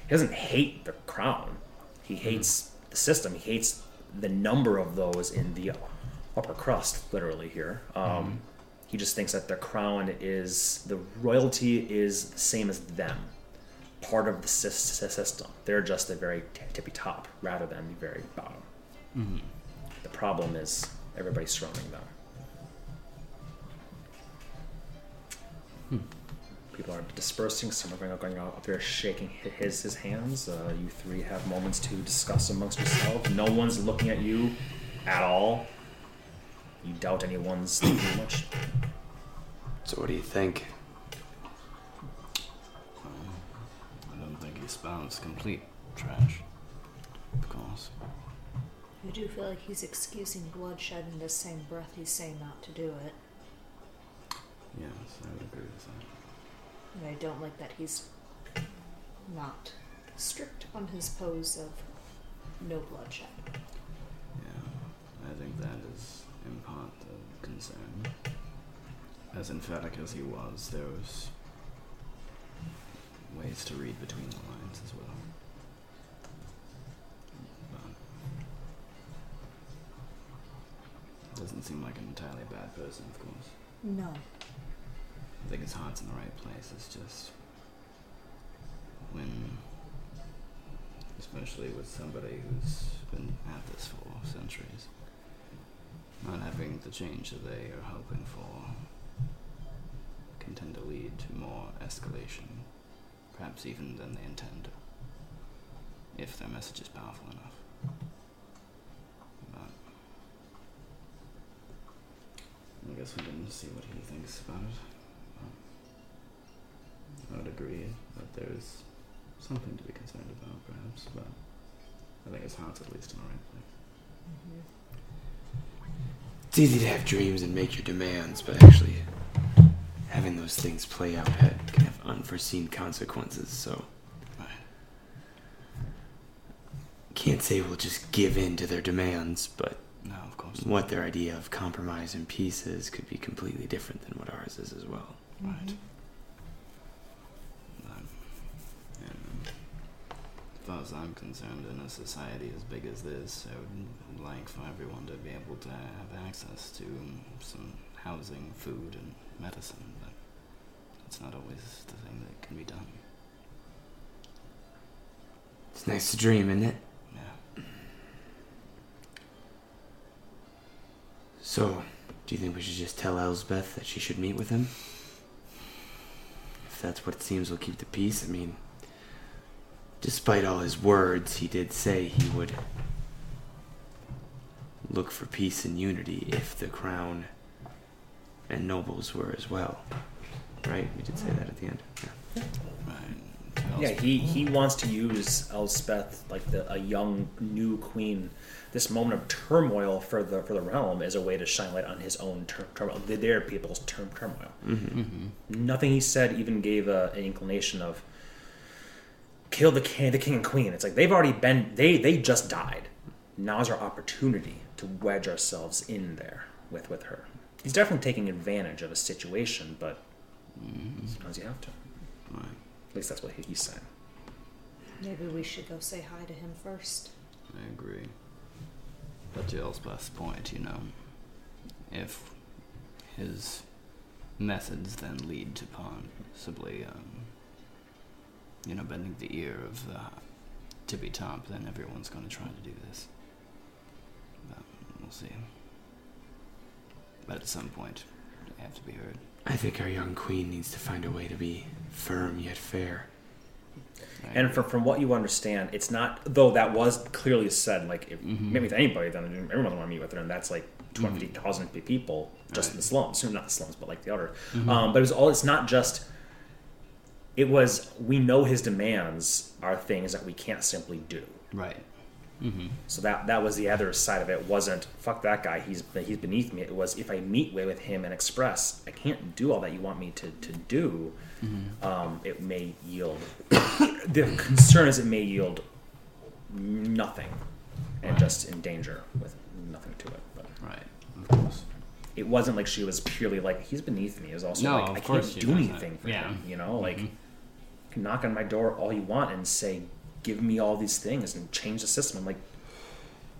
he doesn't hate the crown. He hates the system. He hates the number of those in the upper crust, literally here. Um, He just thinks that the crown is the royalty is the same as them, part of the sys- sys- system. They're just the very tippy top rather than the very bottom. The problem is everybody surrounding them. People are dispersing. Some are going out, going out up there, shaking his his hands. Uh, you three have moments to discuss amongst yourselves. No one's looking at you at all. You doubt anyone's thinking much. So what do you think? I don't think he spouts complete trash. Of course. I do feel like he's excusing bloodshed in the same breath he's saying not to do it. Yes, I would agree with that. And I don't like that he's not strict on his pose of no bloodshed. Yeah, I think that is in part the concern. As emphatic as he was, there was ways to read between the lines as well. But doesn't seem like an entirely bad person, of course. No. I think his heart's in the right place. It's just when, especially with somebody who's been at this for centuries, not having the change that they are hoping for can tend to lead to more escalation, perhaps even than they intend, if their message is powerful enough. But I guess we can see what he thinks about it. I would agree that there's something to be concerned about, perhaps, but I think his heart's at least in the right place. It's easy to have dreams and make your demands, but actually having those things play out had, can have unforeseen consequences. So Right. can't say we'll just give in to their demands, but No, of course. not. what their idea of compromise and peace is could be completely different than what ours is as well. Right. Far as I'm concerned, in a society as big as this, I would like for everyone to be able to have access to some housing, food, and medicine, but that's not always the thing that can be done. It's nice to dream, isn't it? Yeah. So, do you think we should just tell Elspeth that she should meet with him? If that's what it seems will keep the peace, I mean, despite all his words, he did say he would look for peace and unity if the crown and nobles were as well. Right? We did say that at the end. Yeah. Right. Yeah, he, he wants to use Elspeth like the, a young new queen. This moment of turmoil for the for the realm is a way to shine light on his own tur- turmoil, their people's tur- turmoil. Mhm. Nothing he said even gave a, an inclination of kill the king, the king and queen. It's like they've already been they they just died. Now's our opportunity to wedge ourselves in there with with her. He's definitely taking advantage of a situation, but Mhm. sometimes you have to. Right. At least that's what he, he's saying. Maybe we should go say hi to him first. I agree. But to Elspeth's point, you know, if his methods then lead to possibly, um, you know, bending the ear of the tippy top, then everyone's going to try to do this. But we'll see. But at some point, they have to be heard. I think our young queen needs to find a way to be firm yet fair. And from from what you understand, it's not though that was clearly said. Like if Mhm. maybe with anybody, then everyone want to meet with her, and that's like two hundred fifty thousand people just in the slums. Not the slums, but like the outer. Um, but it was all. It's not just. It was. We know his demands are things that we can't simply do. Right. Mm-hmm. So that that was the other side of it. It wasn't fuck that guy. He's he's beneath me. It was if I meet with him and express I can't do all that you want me to to do. Um, it may yield. *coughs* the concern is it may yield nothing, and just in danger with nothing to it. But Right. Of course. it wasn't like she was purely like he's beneath me. It was also No, like of I course can't do doesn't. anything for Yeah. him. You know, like Mhm. You can knock on my door all you want and say give me all these things and change the system. I'm like,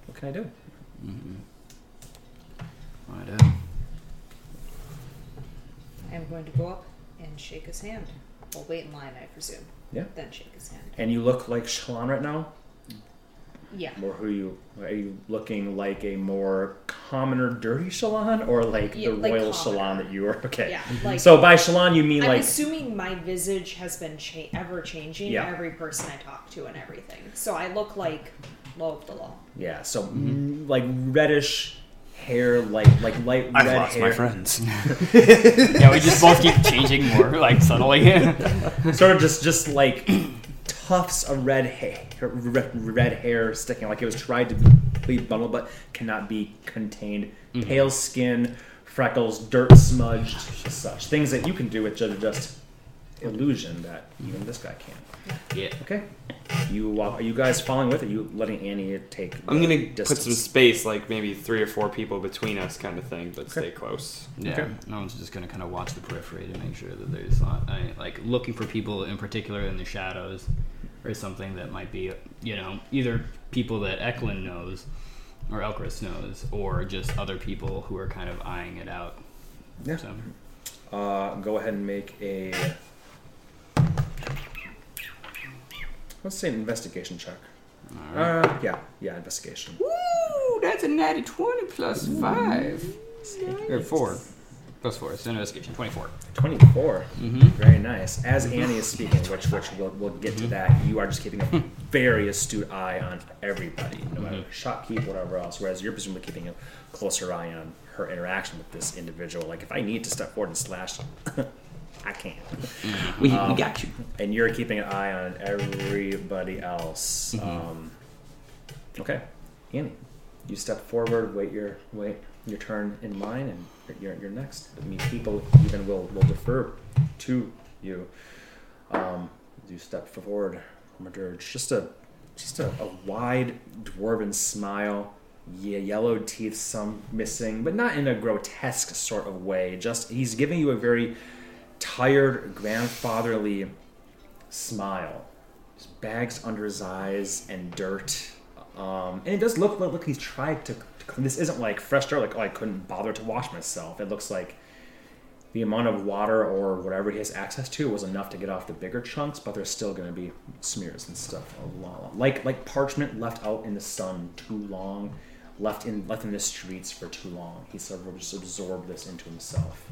what can I do? Mm-hmm. Right. Uh, I'm going to go up and shake his hand. We'll wait in line, I presume. Yeah. Then shake his hand. And you look like Shalon right now. Yeah. Or who you are you looking like a more commoner, dirty Shalon or like Yeah, the like royal commoner. Shalon that you are? Okay. Yeah. Like So by Shalon you mean like I'm like assuming my visage has been cha- ever changing Yeah. every person I talk to and everything. So I look like low of the law. yeah, so Mm-hmm. mm, like reddish hair, like like light I've red lost hair. my friends. *laughs* yeah, we just both keep changing more, like subtly. *laughs* sort of just just like tufts of red hair, red, red hair sticking like it was tried to be bundled but cannot be contained. Mm-hmm. Pale skin, freckles, dirt smudged, such things that you can do with just, just illusion that even this guy can't. yeah. Okay, you walk. Are you guys following with? It? Are you letting Annie take? I'm gonna put some space, like maybe three or four people between us, kind of thing, but Okay. stay close. Yeah, Okay. no one's just gonna kind of watch the periphery to make sure that there's not I, like looking for people in particular in the shadows, or something that might be you know either people that Eklund knows, or Elkris knows, or just other people who are kind of eyeing it out. Yeah. So, Uh, go ahead and make a. Let's say an investigation check. all right. Uh, yeah, yeah, investigation. Ooh, that's a natty twenty plus five. Or four. Plus four. It's an investigation. Twenty-four. 24. Mm-hmm. Very nice. As Annie is speaking, which which we'll, we'll get to that, you are just keeping a *laughs* very astute eye on everybody, no matter shopkeep, whatever else. Whereas you're presumably keeping a closer eye on her interaction with this individual. Like if I need to step forward and slash, *laughs* I can. We, Um, we got you. And you're keeping an eye on everybody else. Um, okay, Annie, you step forward. Wait your wait your turn in line, and you're, you're next. I mean, people even will will defer to you. Um, you step forward, Madirge. Just a just a, a wide dwarven smile. Yeah, yellow teeth, some missing, but not in a grotesque sort of way. Just he's giving you a very tired, grandfatherly smile. Just bags under his eyes and dirt. Um, and it does look look he's tried to. This isn't like fresh dirt. Like oh, I couldn't bother to wash myself. It looks like the amount of water or whatever he has access to was enough to get off the bigger chunks, but there's still going to be smears and stuff like like parchment left out in the sun too long, left in left in the streets for too long. He sort of just absorbed this into himself.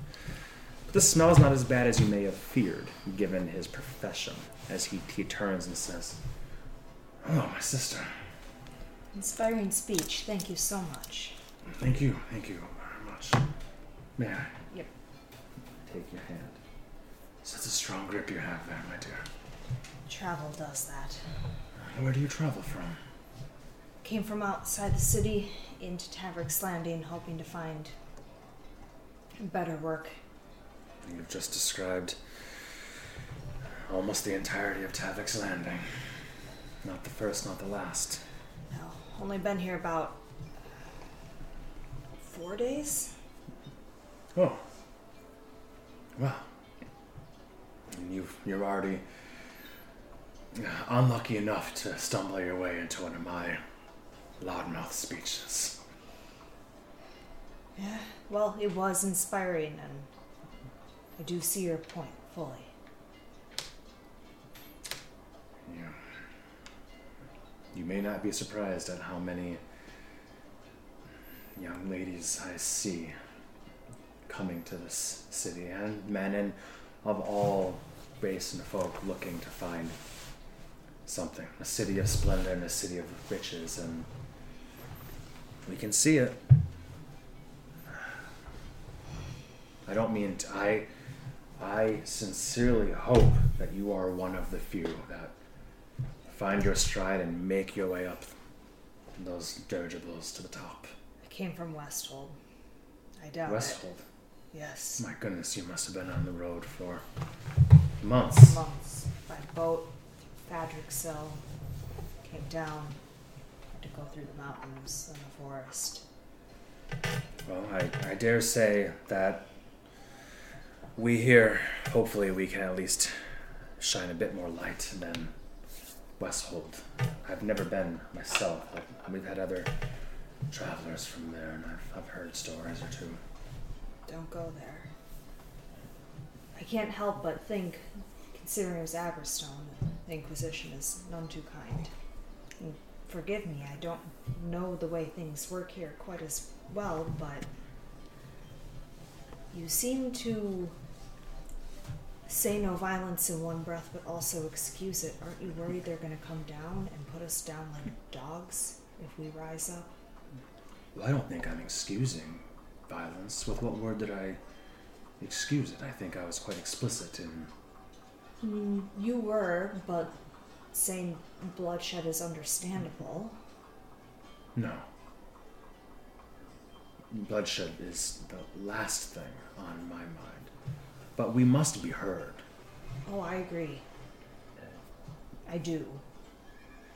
But the smell is not as bad as you may have feared, given his profession. As he, he turns and says, "Oh, my sister, Inspiring speech. Thank you so much. thank you, thank you very much. May I?" Yep. Take your hand. Such a strong grip you have there, my dear. Travel does that. Where do you travel from? Came from outside the city into Tavrik's Landing, hoping to find better work. You've just described almost the entirety of Tavik's Landing. Not the first, not the last. Only been here about four days. Oh. Well. And you've, you're already unlucky enough to stumble your way into one of my loudmouth speeches. Yeah. Well, it was inspiring, and I do see your point fully. You may not be surprised at how many young ladies I see coming to this city, and men and of all race and folk looking to find something. A city of splendor and a city of riches, and we can see it. I don't mean. I sincerely hope that you are one of the few that find your stride and make your way up those dirigibles to the top. I came from Westhold. I doubt it. Westhold. Yes. My goodness, you must have been on the road for months. Months by boat, Fadricksill. Came down. Had to go through the mountains and the forest. Well, I, I dare say that we here, hopefully, we can at least shine a bit more light than Westhold. I've never been myself, but we've had other travelers from there, and I've, I've heard stories or two. Don't go there. I can't help but think, considering it was Aberstone, the Inquisition is none too kind. And forgive me, I don't know the way things work here quite as well, but you seem to say no violence in one breath, but also excuse it. Aren't you worried they're going to come down and put us down like dogs if we rise up? Well, I don't think I'm excusing violence. With what word did I excuse it? I think I was quite explicit in. Mm, You were, but saying bloodshed is understandable. No. Bloodshed is the last thing on my mind. But we must be heard. Oh, I agree. I do.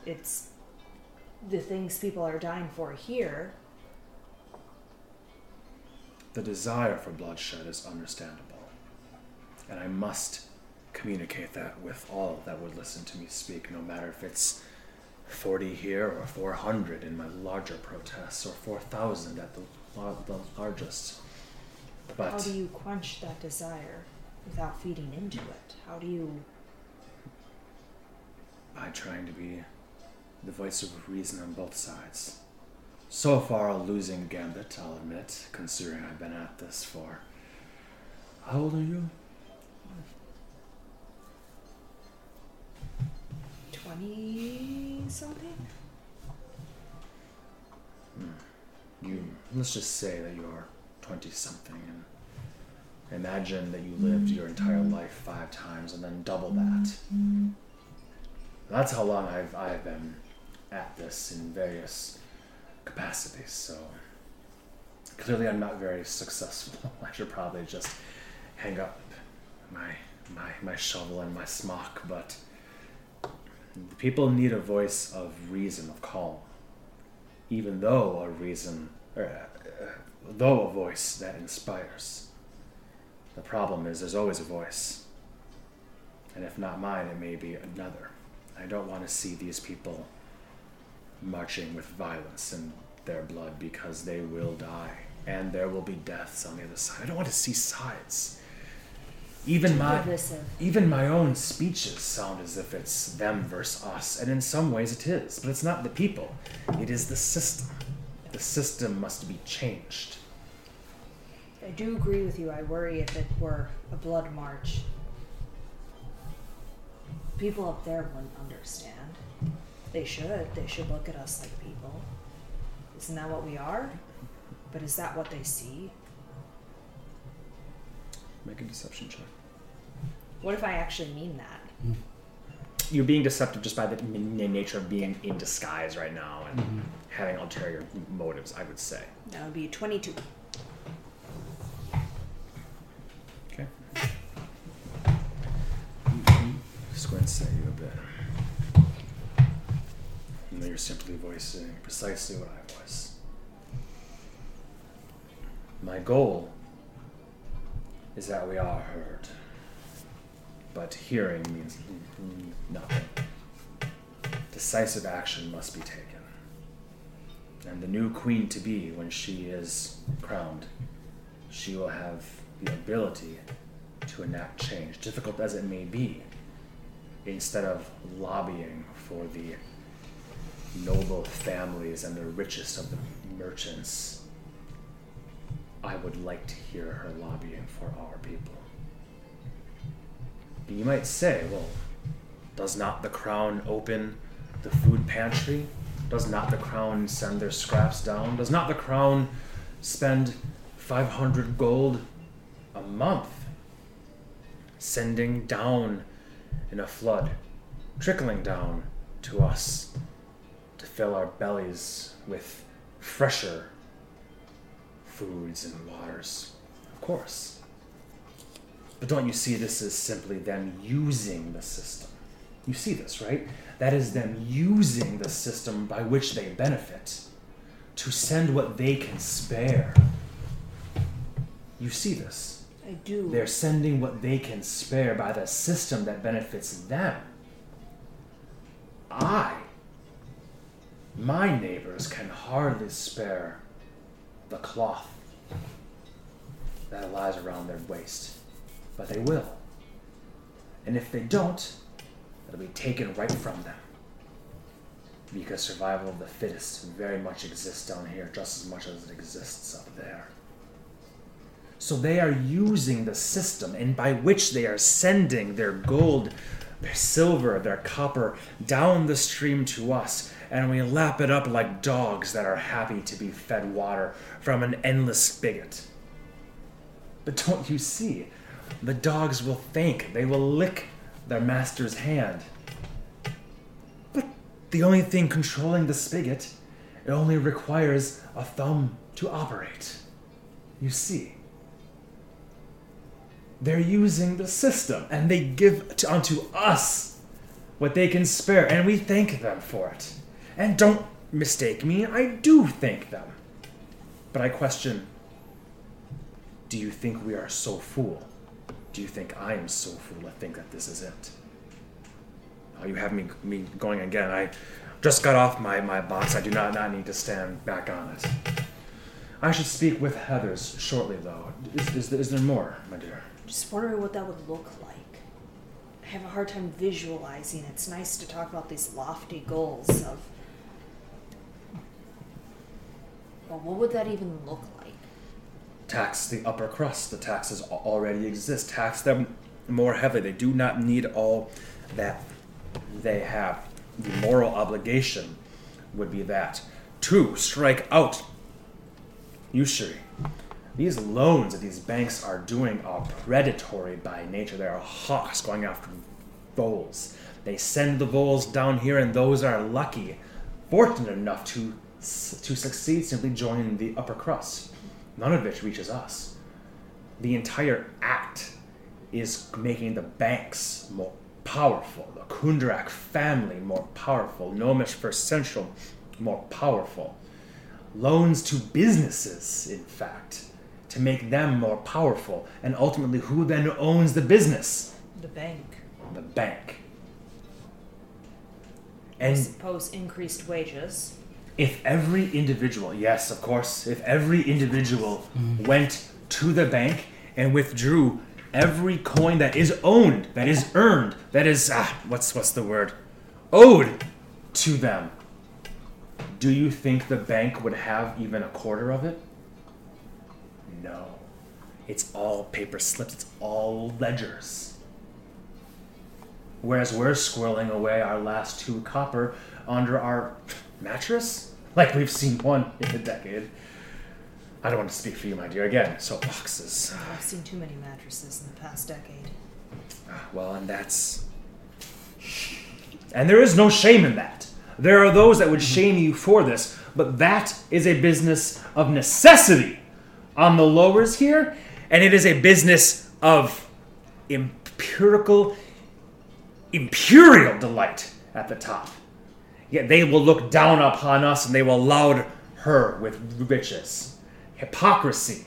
It's the things people are dying for here. The desire for bloodshed is understandable. And I must communicate that with all that would listen to me speak, no matter if it's 40 here or 400 in my larger protests or 4,000 at the, the largest. But How do you quench that desire without feeding into it? How do you. by trying to be the voice of reason on both sides. So far, a losing gambit, I'll admit, considering I've been at this for. How old are you? 20 something? Hmm. You let's just say that you're twenty something, and imagine that you lived your entire life five times, and then double that. That's how long I've I've been at this in various capacities. So clearly, I'm not very successful. *laughs* I should probably just hang up my my my shovel and my smock, but. People need a voice of reason, of calm even though a reason, or, uh, though a voice that inspires. The problem is there's always a voice. And if not mine, it may be another. I don't want to see these people marching with violence in their blood because they will die. And there will be deaths on the other side. I don't want to see sides. Even my even my own speeches sound as if it's them versus us, and in some ways it is, but it's not the people. It is the system. The system must be changed. I do agree with you. I worry if it were a blood march. People up there wouldn't understand. They should. They should look at us like people. Isn't that what we are? But is that what they see? Make a deception check. What if I actually mean that? Hmm. You're being deceptive just by the n- n- nature of being in disguise right now and mm-hmm. having ulterior motives, I would say. That would be 22. Okay. Squints at you a bit. And you're simply voicing precisely what I voice. My goal is that we are heard. But hearing means nothing. Decisive action must be taken. And the new queen to be, when she is crowned, she will have the ability to enact change, difficult as it may be, instead of lobbying for the noble families and the richest of the merchants. I would like to hear her lobbying for our people. You might say, well, Does not the crown open the food pantry? Does not the crown send their scraps down? Does not the crown spend 500 gold a month sending down in a flood, trickling down to us to fill our bellies with fresher foods and waters? Of course. But don't you see this is simply them using the system? You see this, right? That is them using the system by which they benefit to send what they can spare. You see this. I do. They're sending what they can spare by the system that benefits them. I, my neighbors, can hardly spare the cloth that lies around their waist, but they will. And if they don't, it'll be taken right from them. Because survival of the fittest very much exists down here just as much as it exists up there. So they are using the system, and by which they are sending their gold, their silver, their copper down the stream to us, and we lap it up like dogs that are happy to be fed water from an endless spigot. But don't you see? The dogs will thank, they will lick their master's hand. But the only thing controlling the spigot, it only requires a thumb to operate. You see? They're using the system and they give to, unto us what they can spare, and we thank them for it. And don't mistake me, I do thank them. But I question do you think we are so fool? Do you think I am so fool to think that this is it? Oh, you have me me going again. I just got off my, my box. I do not, not need to stand back on it. I should speak with Heathers shortly, though. Is, is, is there more, my dear? Just wondering what that would look like. I have a hard time visualizing. It's nice to talk about these lofty goals of. But what would that even look like? tax the upper crust. The taxes already exist. Tax them more heavily. They do not need all that they have. The moral obligation would be that. Two, strike out usury. These loans that these banks are doing are predatory by nature. They are hawks going after voles. They send the voles down here, and those are lucky, fortunate enough to to succeed, simply join the upper crust. None of which reaches us. The entire act is making the banks more powerful, the Kundrak family more powerful, Gnomish First Central more powerful. Loans to businesses, in fact, to make them more powerful. And ultimately, who then owns the business? The bank. The bank. And I suppose increased wages. if every individual, yes, of course, if every individual went to the bank and withdrew every coin that is owned, that is earned, that is ah, what's what's the word, owed to them, do you think the bank would have even a quarter of it? No, it's all paper slips. It's all ledgers. Whereas we're squirreling away our last two copper under our mattress, like we've seen one *laughs* in a decade. I don't want to speak for you, my dear. Again, soapboxes. Oh, I've seen too many mattresses in the past decade. Ah, well, and that's. And there is no shame in that. There are those that would shame you for this, but that is a business of necessity on the lowers here, and it is a business of empirical, imperial delight at the top. Yet they will look down upon us and they will laud her with riches. Hypocrisy.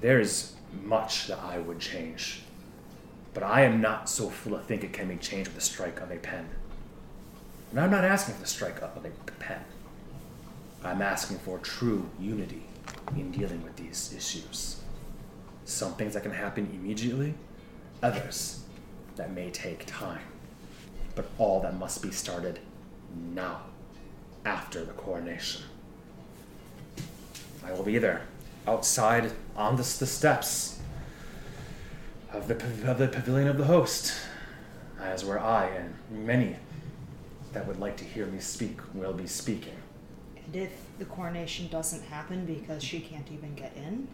There is much that I would change, but I am not so full of think it can be changed with the strike of a pen. And I'm not asking for the strike of a pen. I'm asking for true unity in dealing with these issues. Some things that can happen immediately, others that may take time, but all that must be started now, after the coronation. I will be there, outside on the, the steps, of the of the pavilion of the host, as where I and many that would like to hear me speak will be speaking. And if the coronation doesn't happen because she can't even get in,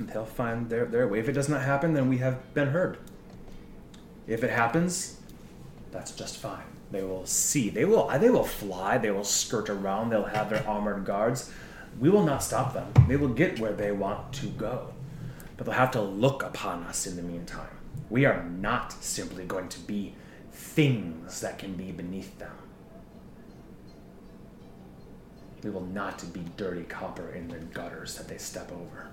They'll find their, their way. If it does not happen, then we have been heard. If it happens, that's just fine. They will see. They will. Uh, they will fly. They will skirt around. They'll have their armored guards. We will not stop them. They will get where they want to go, but they'll have to look upon us in the meantime. We are not simply going to be things that can be beneath them. We will not be dirty copper in the gutters that they step over.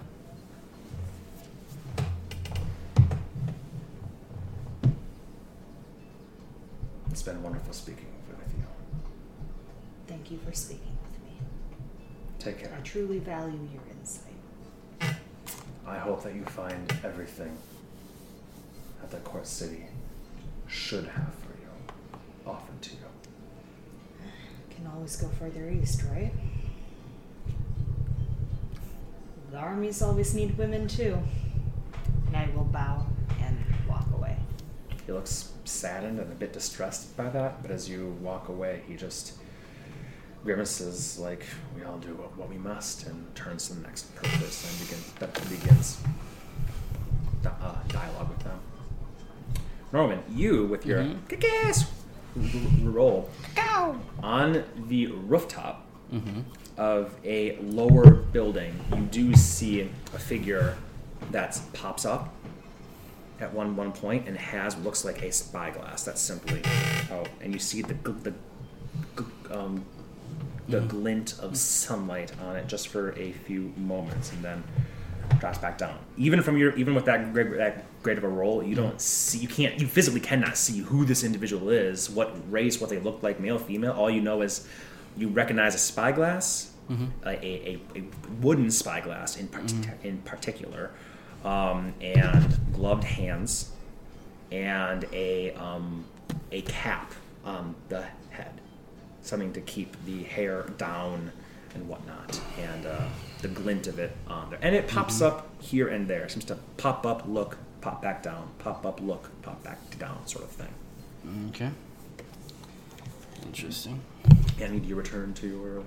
It's been wonderful speaking with you. thank you for speaking with me. Take care. I truly value your insight. I hope that you find everything that the court city should have for you, offered to you. Can always go further east, right? The armies always need women too. And I will bow and walk away. He looks saddened and a bit distressed by that, but as you walk away, he just grimaces like we all do what, what we must and turns to the next purpose and begin, that begins uh, dialogue with them. Norman, you with your Mhm. kick-ass r- roll on the rooftop Mm-hmm. of a lower building, you do see a figure that pops up at one one point and has what looks like a spyglass. That's simply out, and you see the the um, the glint of sunlight on it just for a few moments, and then drops back down. Even from your even with that great, that great of a roll, you don't see you can't you physically cannot see who this individual is, what race, what they look like, male, female. All you know is you recognize a spyglass, a, a, a, a wooden spyglass in part- in particular, um, and gloved hands, and a um, a cap on the head, something to keep the hair down and whatnot, and uh, the glint of it on there, and it pops up here and there. It seems to pop up, look, pop back down, pop up, look, pop back down, sort of thing. Okay. Interesting. And need you return to your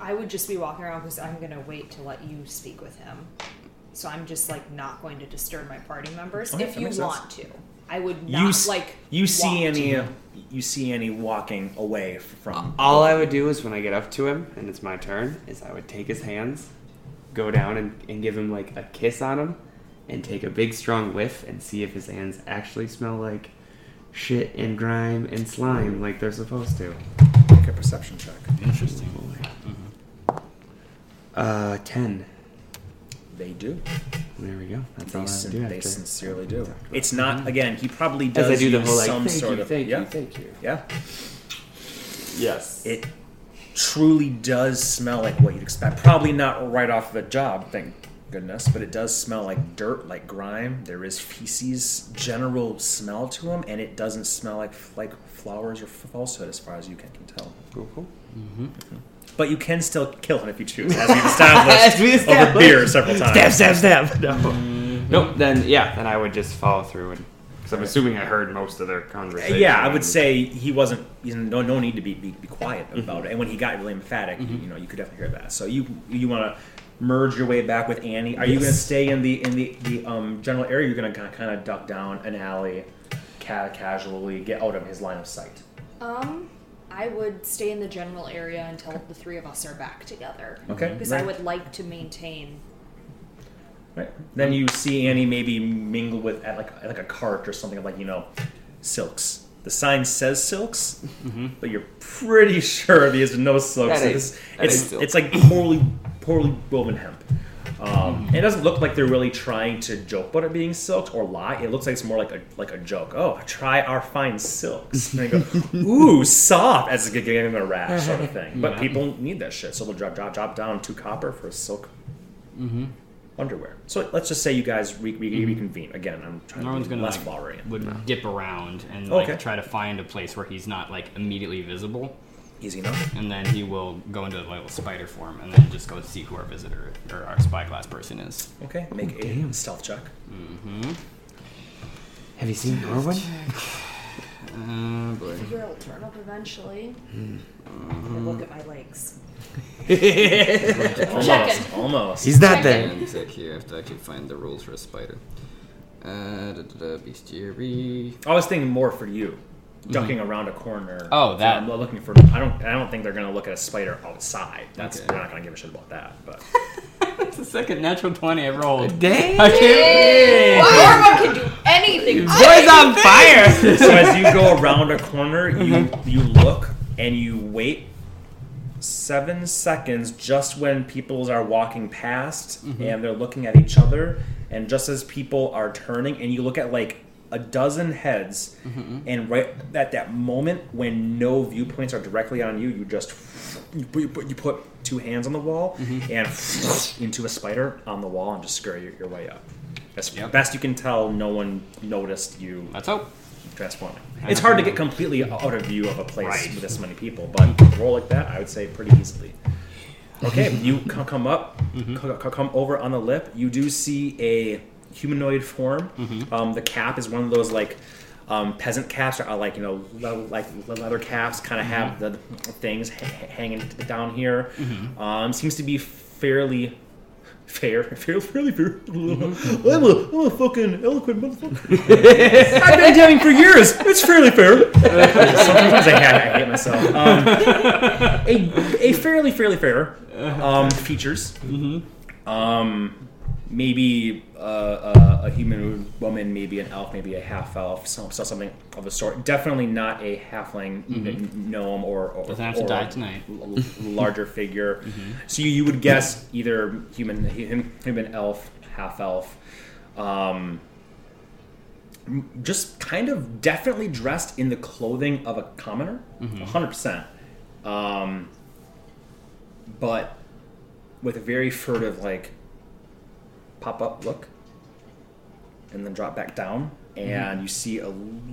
I would just be walking around because I'm gonna wait to let you speak with him. So I'm just like not going to disturb my party members. Okay, if you makes sense. want to, I would you not s- like. you see walk any to- uh, you see any walking away from All I would do is when I get up to him and it's my turn, is I would take his hands, go down and, and give him like a kiss on him, and take a big strong whiff and see if his hands actually smell like shit and grime and slime like they're supposed to. make a perception check. Interesting. Uh, ten. They do. There we go. That's They, all I do they after. sincerely do. It's not mm-hmm. again. He probably does As I do the whole like, some thank sort you, of thank yeah, you, thank you. yeah. Yes. It truly does smell like what you'd expect. Probably not right off the job, thank goodness, but it does smell like dirt, like grime. There is feces, general smell to them, and it doesn't smell like like flowers or falsehood, as far as you can, can tell. Cool, cool. Mm-hmm. Mm-hmm. But you can still kill him if you choose, as we've established, *laughs* As we over beer several times. Stab, stab, stab. No. *laughs* Nope. Then yeah, then I would just follow through and because I'm assuming I heard most of their conversation. Yeah, I would say he wasn't. You know, no, no need to be, be, be quiet Mm-hmm. about it. And when he got really emphatic, you, you know, you could definitely hear that. So you you want to merge your way back with Annie. Are you going to stay in the in the the um, general area? You're going to kind of duck down an alley, ca- casually get out of his line of sight. Um, I would stay in the general area until the three of us are back together. Okay, Because I would like to maintain. Right. Then you see Annie maybe mingle with at like at like a cart or something like you know, silks. The sign says silks, mm-hmm. but you're pretty sure there's no silks. That it's that it's, ain't silk. it's like poorly poorly woven hemp. Um, It doesn't look like they're really trying to joke about it being silk or lie. It looks like it's more like a like a joke. Oh, try our fine silks. And they go, *laughs* ooh, soft, as it's getting a rash sort of thing. But Yeah. people need that shit, so they'll drop drop drop down two copper for a silk underwear. So let's just say you guys re- re- reconvene again. I'm trying Norman's to be gonna less like, flowery. would dip around and like Okay. try to find a place where he's not like immediately visible, Easy enough. and then he will go into like little spider form and then just go see who our visitor or our spyglass person is. Okay, make a stealth check. Mm-hmm. Have you seen Norwin? *sighs* Oh boy. Figure I'll turn up eventually. And look at my legs. *laughs* Almost. Almost. He's not there. One sec here. I have to actually find the rules for a spider. Uh, da, da, da, bestiary. I was thinking more for you, ducking around a corner. Oh, that. I'm looking for. I don't. I don't think they're gonna look at a spider outside. That's Okay. they're not gonna give a shit about that. But *laughs* It's the second natural 20 I rolled. Dang. I can't Norma can do anything. Boy's on fire. so as you go around a corner, you mm-hmm. you look and you wait seven seconds just when people are walking past mm-hmm. and they're looking at each other, and just as people are turning, and you look at like a dozen heads, mm-hmm. and right at that moment when no viewpoints are directly on you, you just you put, you put, two hands on the wall mm-hmm. and *sniffs* into a spider on the wall and just scurry your, your way up. As Yep. best you can tell, no one noticed you Let's hope. transforming. It's hard to get completely out of view of a place Right. with this many people, but roll like that, I would say pretty easily. Okay, *laughs* you come up, mm-hmm. co- come over on the lip. You do see a humanoid form. Um, the cap is one of those like um, peasant caps, or like you know, le- like leather caps, kind of have the things ha- ha- hanging down here. Um, seems to be fairly. Fair, *laughs* fair, fairly fair. I'm, a, I'm a fucking eloquent motherfucker. *laughs* I've been DMing for years. It's fairly fair. Sometimes I, hate- I hate myself. Um, *laughs* a, a fairly, fairly fair um, features. Um, maybe uh, uh, a human woman, maybe an elf, maybe a half elf, so, so something of the sort. Definitely not a halfling, n- gnome, or, or Doesn't have to or die tonight. l- larger figure. *laughs* So you, you would guess either human, human, elf, half elf. Um, just kind of definitely dressed in the clothing of a commoner, a 100%. Um, but with a very furtive, like, pop up look and then drop back down. And you see a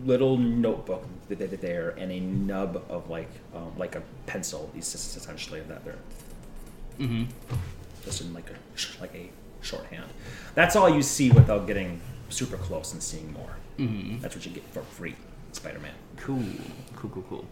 little notebook th- th- th- there and a nub of like um, like a pencil, essentially of that they're Mm-hmm. just in like a like a shorthand. That's all you see without getting super close and seeing more. Mm-hmm. That's what you get for free, Spider-Man. Cool. Cool, cool, cool.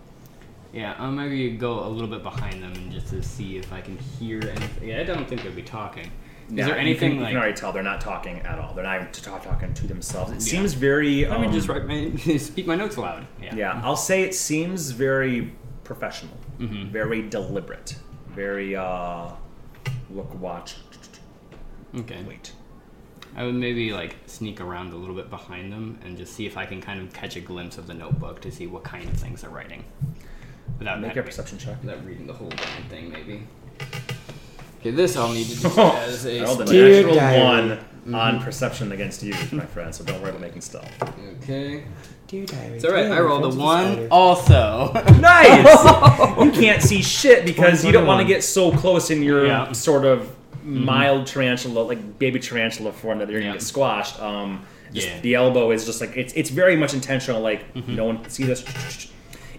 Yeah, I'll maybe go a little bit behind them and just to see if I can hear anything. Yeah, I don't think they'll be talking. Is there you anything can, you can already tell they're not talking at all. They're not even t- talking to themselves. It Yeah. seems very. Let me um, just write my *laughs* speak my notes aloud. Yeah. Yeah, I'll say it seems very professional, Mhm. very deliberate, very uh, look, watch, Okay. wait. I would maybe like sneak around a little bit behind them and just see if I can kind of catch a glimpse of the notebook to see what kind of things they're writing. Without Make a perception check. Without reading the whole damn thing, maybe. Okay, this I'll need to do *laughs* as I a. rolled a Dear natural diary. one mm-hmm. on perception against you, my friend. So don't worry about making stealth. Okay. Dear diary. It's alright, I rolled a friends of the one also. *laughs* Nice. *laughs* you can't see shit because you don't want to get so close in your Yeah. sort of mm-hmm. mild tarantula, like baby tarantula form that you're gonna Yeah. get squashed. Um, just Yeah. The elbow is just like it's it's very much intentional. Like mm-hmm. no one can see this.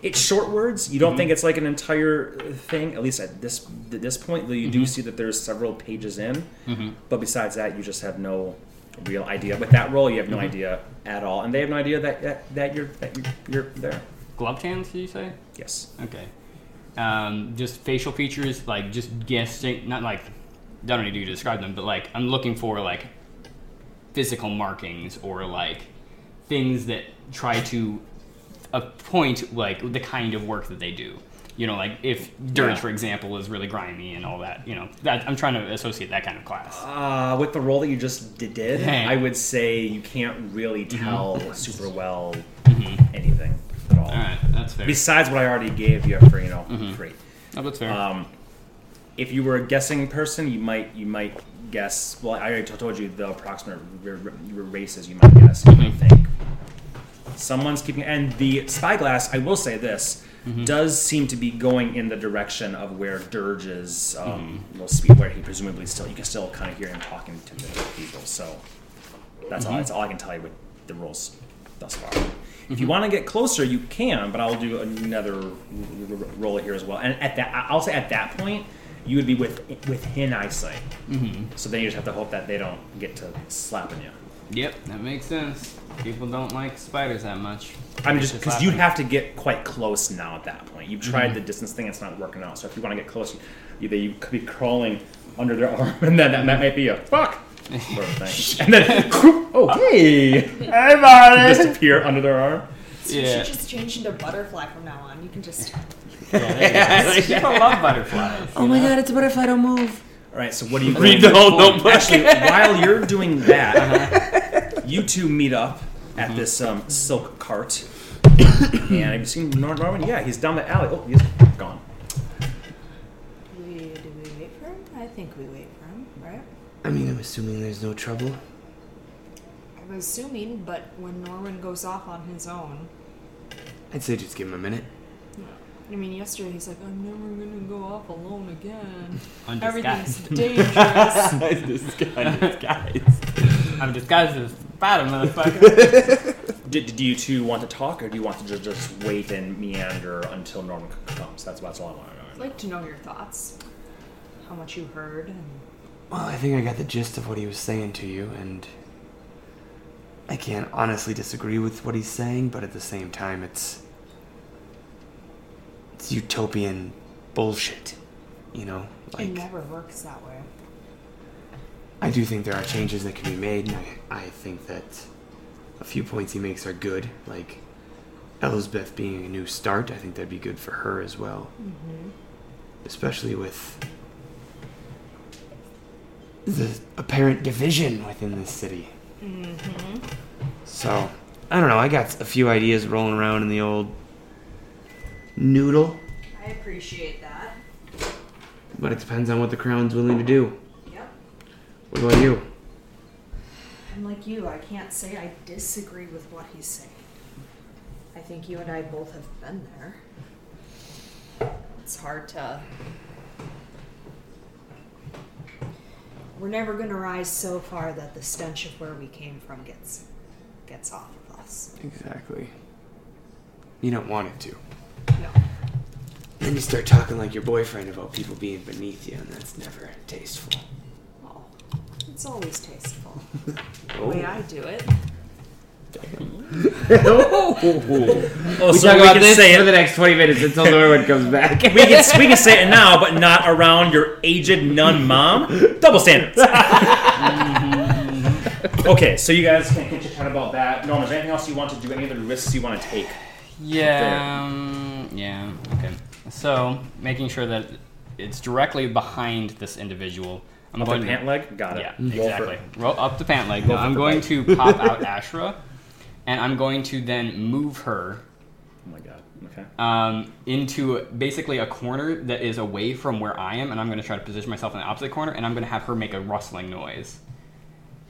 It's short words. You don't think it's like an entire thing. At least at this at this point, though, you do see that there's several pages in. Mhm. But besides that, you just have no real idea. With that role, you have no idea at all, and they have no idea that that, that you're that you're, you're there. Gloved hands, did you say? Yes. Okay. Um, just facial features, like just guessing, not like, I don't need to describe them, but like I'm looking for like physical markings or like things that try to appoint like the kind of work that they do. You know, like if Dirge, Yeah. for example, is really grimy and all that. You know, that I'm trying to associate that kind of class. Uh, with the role that you just did, Hey. I would say you can't really tell super well Mhm. anything at all. All right, that's fair. Besides what I already gave you for you know Mhm. free. oh, that's fair. Um, if you were a guessing person, you might you might guess. Well, I already told you the approximate r- r- races you might guess. You might think someone's keeping. And the spyglass, I will say this. Does seem to be going in the direction of where Dirge is, um, will speak, where he presumably still you can still kind of hear him talking to the people. So that's all. That's all I can tell you with the rules thus far. If you want to get closer, you can, but I'll do another r- r- roll here as well. And at that, I'll say at that point, you would be with within eyesight. mm-hmm. So then you just have to hope that they don't get to slapping you. Yep, that makes sense. People don't like spiders that much. I mean, It's just because you happening. have to get quite close now at that point. You've tried mm-hmm. the distance thing; it's not working out. So if you want to get close, you, either you could be crawling under their *laughs* arm, and then that, that might be a fuck sort of thing, *laughs* and then oh hey, hey buddy, disappear under their arm. You Yeah. should just change into a butterfly from now on. You can just. *laughs* Yeah. People love butterflies. Oh my god, it's a butterfly, don't move. All right, so what do you? Read going- the whole notebook. Actually, while you're doing that, uh-huh. you two meet up at this um, silk cart. and have you seen Nor- Norman? Yeah, he's down the alley. Oh, he's gone. Do we, do we wait for him? I think we wait for him, right? I mean, I'm assuming there's no trouble. I'm assuming, but when Norman goes off on his own, I'd say just give him a minute. I mean, yesterday he's like, I'm never gonna go off alone again. *laughs* Undisguised. Everything's *laughs* dangerous. this guy, this guys. *laughs* I'm disguised as bad motherfucker. Did, do you two want to talk, or do you want to just, just wait and meander until Norman c- comes? That's that's all I want to know. I'd know. like to know your thoughts. How much you heard, and Well, I think I got the gist of what he was saying to you, and I can't honestly disagree with what he's saying, but at the same time, it's it's utopian bullshit. You know, like it never works that way. I do think there are changes that can be made, and I, I think that a few points he makes are good, like Elizabeth being a new start. I think that'd be good for her as well, mm-hmm. especially with the apparent division within this city. Mm-hmm. So I don't know. I got a few ideas rolling around in the old noodle, I appreciate that. but it depends on what the crown's willing to do. Yep. What about you? I'm like you. I can't say I disagree with what he's saying. I think you and I both have been there. It's hard to. We're never going to rise so far that the stench of where we came from gets gets off of us. Exactly. You don't want it to. No. Then you start talking like your boyfriend about people being beneath you, and that's never tasteful. Oh, it's always tasteful. *laughs* The way I do it. *laughs* Oh, we so talk we about can this say for it. the next 20 minutes until Norwin comes back. *laughs* we can we can say it now, but not around your aged nun mom. Double standards. okay, so you guys can chit chat about that. Norman, is there anything else you want to do? Any other risks you want to take? Yeah. Um, yeah. Okay. So making sure that it's directly behind this individual. I'm Up going the pant leg? Got it. Yeah, Roll exactly. Roll up the pant leg. Now I'm going to *laughs* pop out Ashra, and I'm going to then move her Oh my god. Okay. um, into basically a corner that is away from where I am, and I'm going to try to position myself in the opposite corner, and I'm going to have her make a rustling noise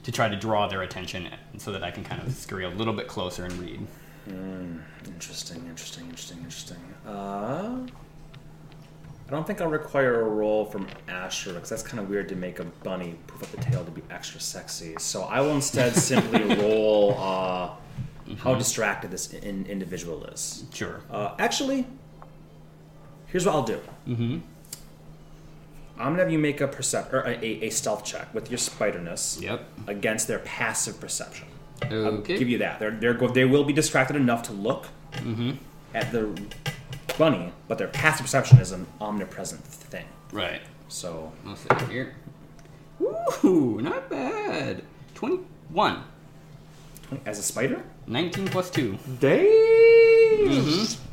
to try to draw their attention, so that I can kind of scurry a little bit closer and read. Mm, interesting, interesting, interesting, interesting. Uh, I don't think I'll require a roll from Ashra because that's kind of weird to make a bunny poof up the tail to be extra sexy. So I will instead *laughs* simply roll uh, how distracted this in- individual is. Sure. Uh, actually, here's what I'll do. Mm-hmm. I'm gonna have you make a percep or a, a, a stealth check with your spiderness Yep. against their passive perception. I'll give you that. They're, they're go- they will be distracted enough to look Mm-hmm. at the bunny, but their passive perception is an omnipresent thing. Right. So I'll sit here. Ooh, not bad. Twenty-one. as a spider, 19 plus 2. Dang! Mm-hmm.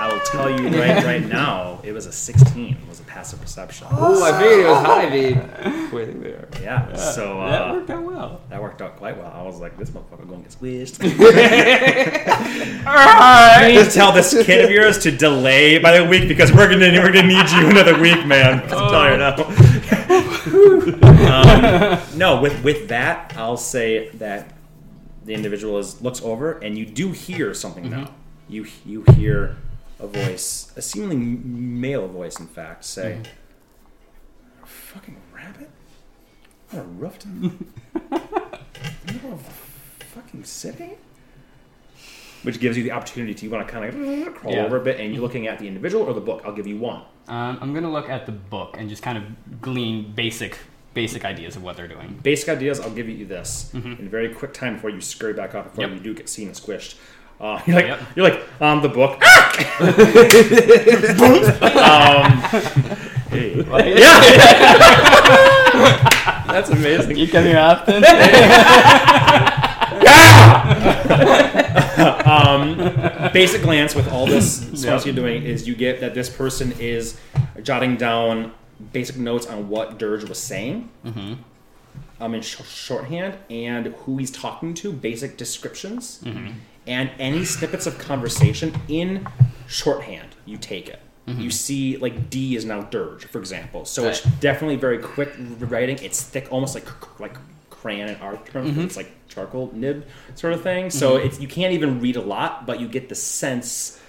I will tell you *laughs* right right now, it was a 16. It Was a passive perception. Oh, I figured it was high, babe. Where I think they are. Yeah. So uh, that worked out well. that worked out quite well. I was like, this motherfucker going to get squished. All right. *laughs* *laughs* You need to tell this kid of yours to delay by the week because we're gonna we're gonna need you another week, man. I'm telling you now. um, no, with with that, I'll say that the individual is looks over and you do hear something now. You you hear a voice, a seemingly male voice, in fact, say, "Fucking rabbit, what a rough time." *laughs* middle of a fucking city." Which gives you the opportunity to you want to kind of crawl Yeah. over a bit, and you're looking at the individual or the book. I'll give you one. Um, I'm going to look at the book and just kind of glean basic basic ideas of what they're doing. Basic ideas. I'll give you this Mhm. in a very quick time before you scurry back up before Yep. you do get seen and squished. Uh, you're like Yep. you're like um the book. *laughs* um, hey. yeah. *laughs* That's amazing. You come here often? *laughs* um, basic glance with all this Yep. stuff you're doing is you get that this person is jotting down basic notes on what Dirge was saying mm-hmm. um, in sh- shorthand and who he's talking to, basic descriptions, Mm-hmm. And any snippets of conversation in shorthand. You take it. Mm-hmm. You see, like D is now Dirge, for example. So it's definitely very quick writing. It's thick, almost like like crayon and art. term. Mm-hmm. It's like charcoal nib sort of thing. So mm-hmm. it's you can't even read a lot, but you get the sense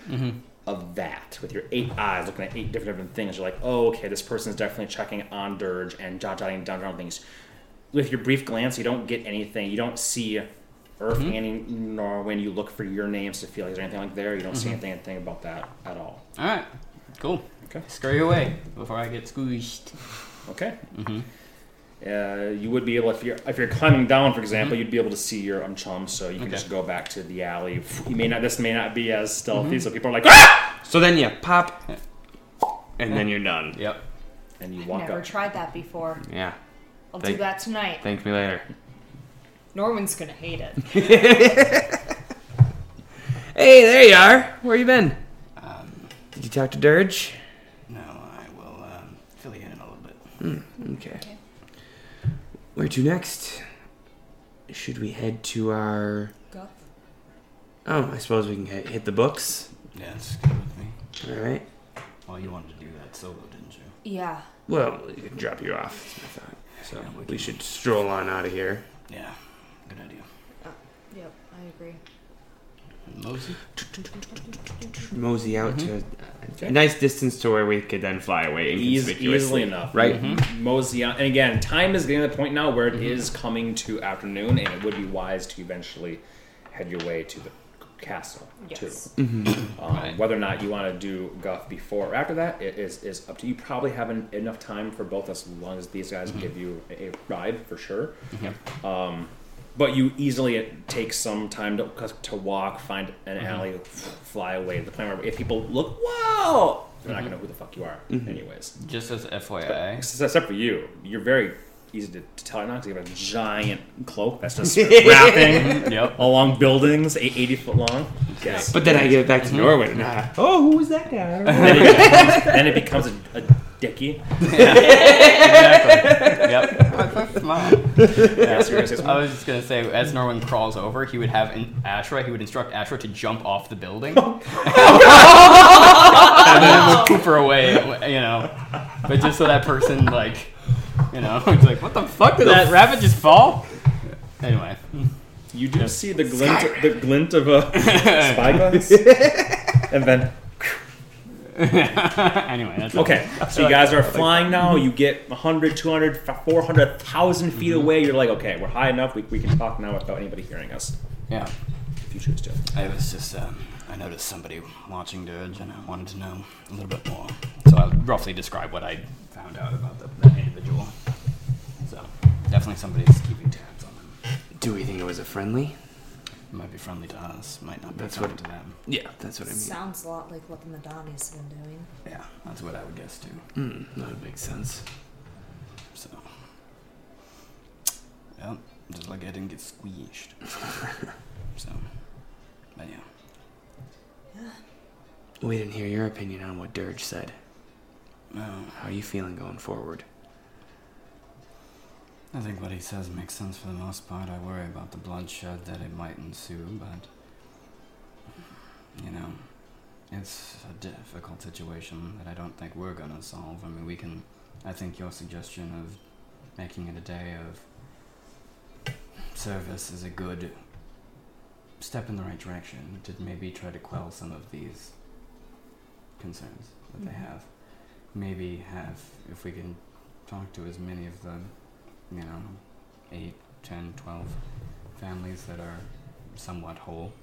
of that with your eight eyes looking at eight different different things. You're like, oh, okay, this person is definitely checking on Dirge and jot- jotting down down things. With your brief glance, you don't get anything. You don't see Earth any nor when you look for your names to feel like there's anything like there. You don't see anything, anything about that at all. All right, cool. Okay. Scurry away before I get squished. Okay. Mm-hmm. Uh, you would be able if you're if you're climbing down, for example, you'd be able to see your um chum, so you can Okay. just go back to the alley. You may not. This may not be as stealthy, Mm-hmm. so people are like, ah! So then you pop, and then you're done. Yep. and you walk Never up. tried that before. Yeah. I'll Thank- do that tonight. Thank me later. Norman's gonna hate it. *laughs* Hey, there you are. Where you been? Um, Did you talk to Dirge? no, I will um, fill you in a little bit. Okay. Where to next? Should we head to our? Go. Oh, I suppose we can hit hit the books. Yeah, it's good with me. All right. Well, you wanted to do that solo, didn't you? Yeah. Well, we can drop you off. Is my thought. So Yeah, we we should stroll on out of here. Yeah, good idea. Yep, I agree. Mosey? Mosey out Mhm. to a, a nice distance to where we could then fly away Eas- easily enough, right? Mhm. Mosey out. And again, time is getting to the point now where it Mm-hmm. is coming to afternoon, and it would be wise to eventually head your way to the castle too. Mm-hmm. Um, Right. Whether or not you want to do Guff before or after that, it is, is up to you. Probably have en- enough time for both as long as these guys Mm-hmm. give you a, a ride for sure. Yep. Um, but you easily take some time to, to walk, find an Mm-hmm. alley, fly away to the point where if people look, whoa, they're not Mm-hmm. gonna know who the fuck you are, anyways. Just as FYI, Except except for you, you're very easy to, to tell now because you have a giant cloak that's just *laughs* wrapping Yep. along buildings, eight- 80 foot long. Yes. But then I give it back to Norway. and, *laughs* uh, oh, who was that guy? then it becomes, then it becomes a, a dicky. *laughs* *laughs* exactly. Yep. Mom. Yeah, so you're gonna say I was just gonna say, as Norman crawls over, he would have in Ashra. He would instruct Ashra to jump off the building, oh. *laughs* and then it move Cooper away. You know, but just so that person, like, you know, it's like, what the fuck did that rabbit just fall? Anyway, You do see the glint, the glint of a spyglass, and then *laughs* anyway, that's okay. So you guys are flying now. You get 100, 200, 400, 1,000 feet away. You're like, okay, we're high enough. We, we can talk now without anybody hearing us. Yeah, If you choose to. I was just, um, I noticed somebody watching Dirge, and I wanted to know a little bit more. So I'll roughly describe what I found out about the, that individual. So definitely somebody's keeping tabs on them. Do we think it was a friendly? Might be friendly to us, might not be That's friendly what- to them. Yeah, that's what I mean. Sounds a lot like what the Madani's been doing. Yeah, that's what I would guess too. Mm, that would make sense. So, yeah, just like I didn't get squeezed. *laughs* so, but yeah. We didn't hear your opinion on what Dirge said. Well, How are you feeling going forward? I think what he says makes sense for the most part. I worry about the bloodshed that it might ensue, but you know, it's a difficult situation that I don't think we're gonna solve. I mean, we can. I think your suggestion of making it a day of service is a good step in the right direction to maybe try to quell some of these concerns that they Mhm. have. Maybe have, if we can talk to as many of the, you know, 8, 10, 12 families that are somewhat whole,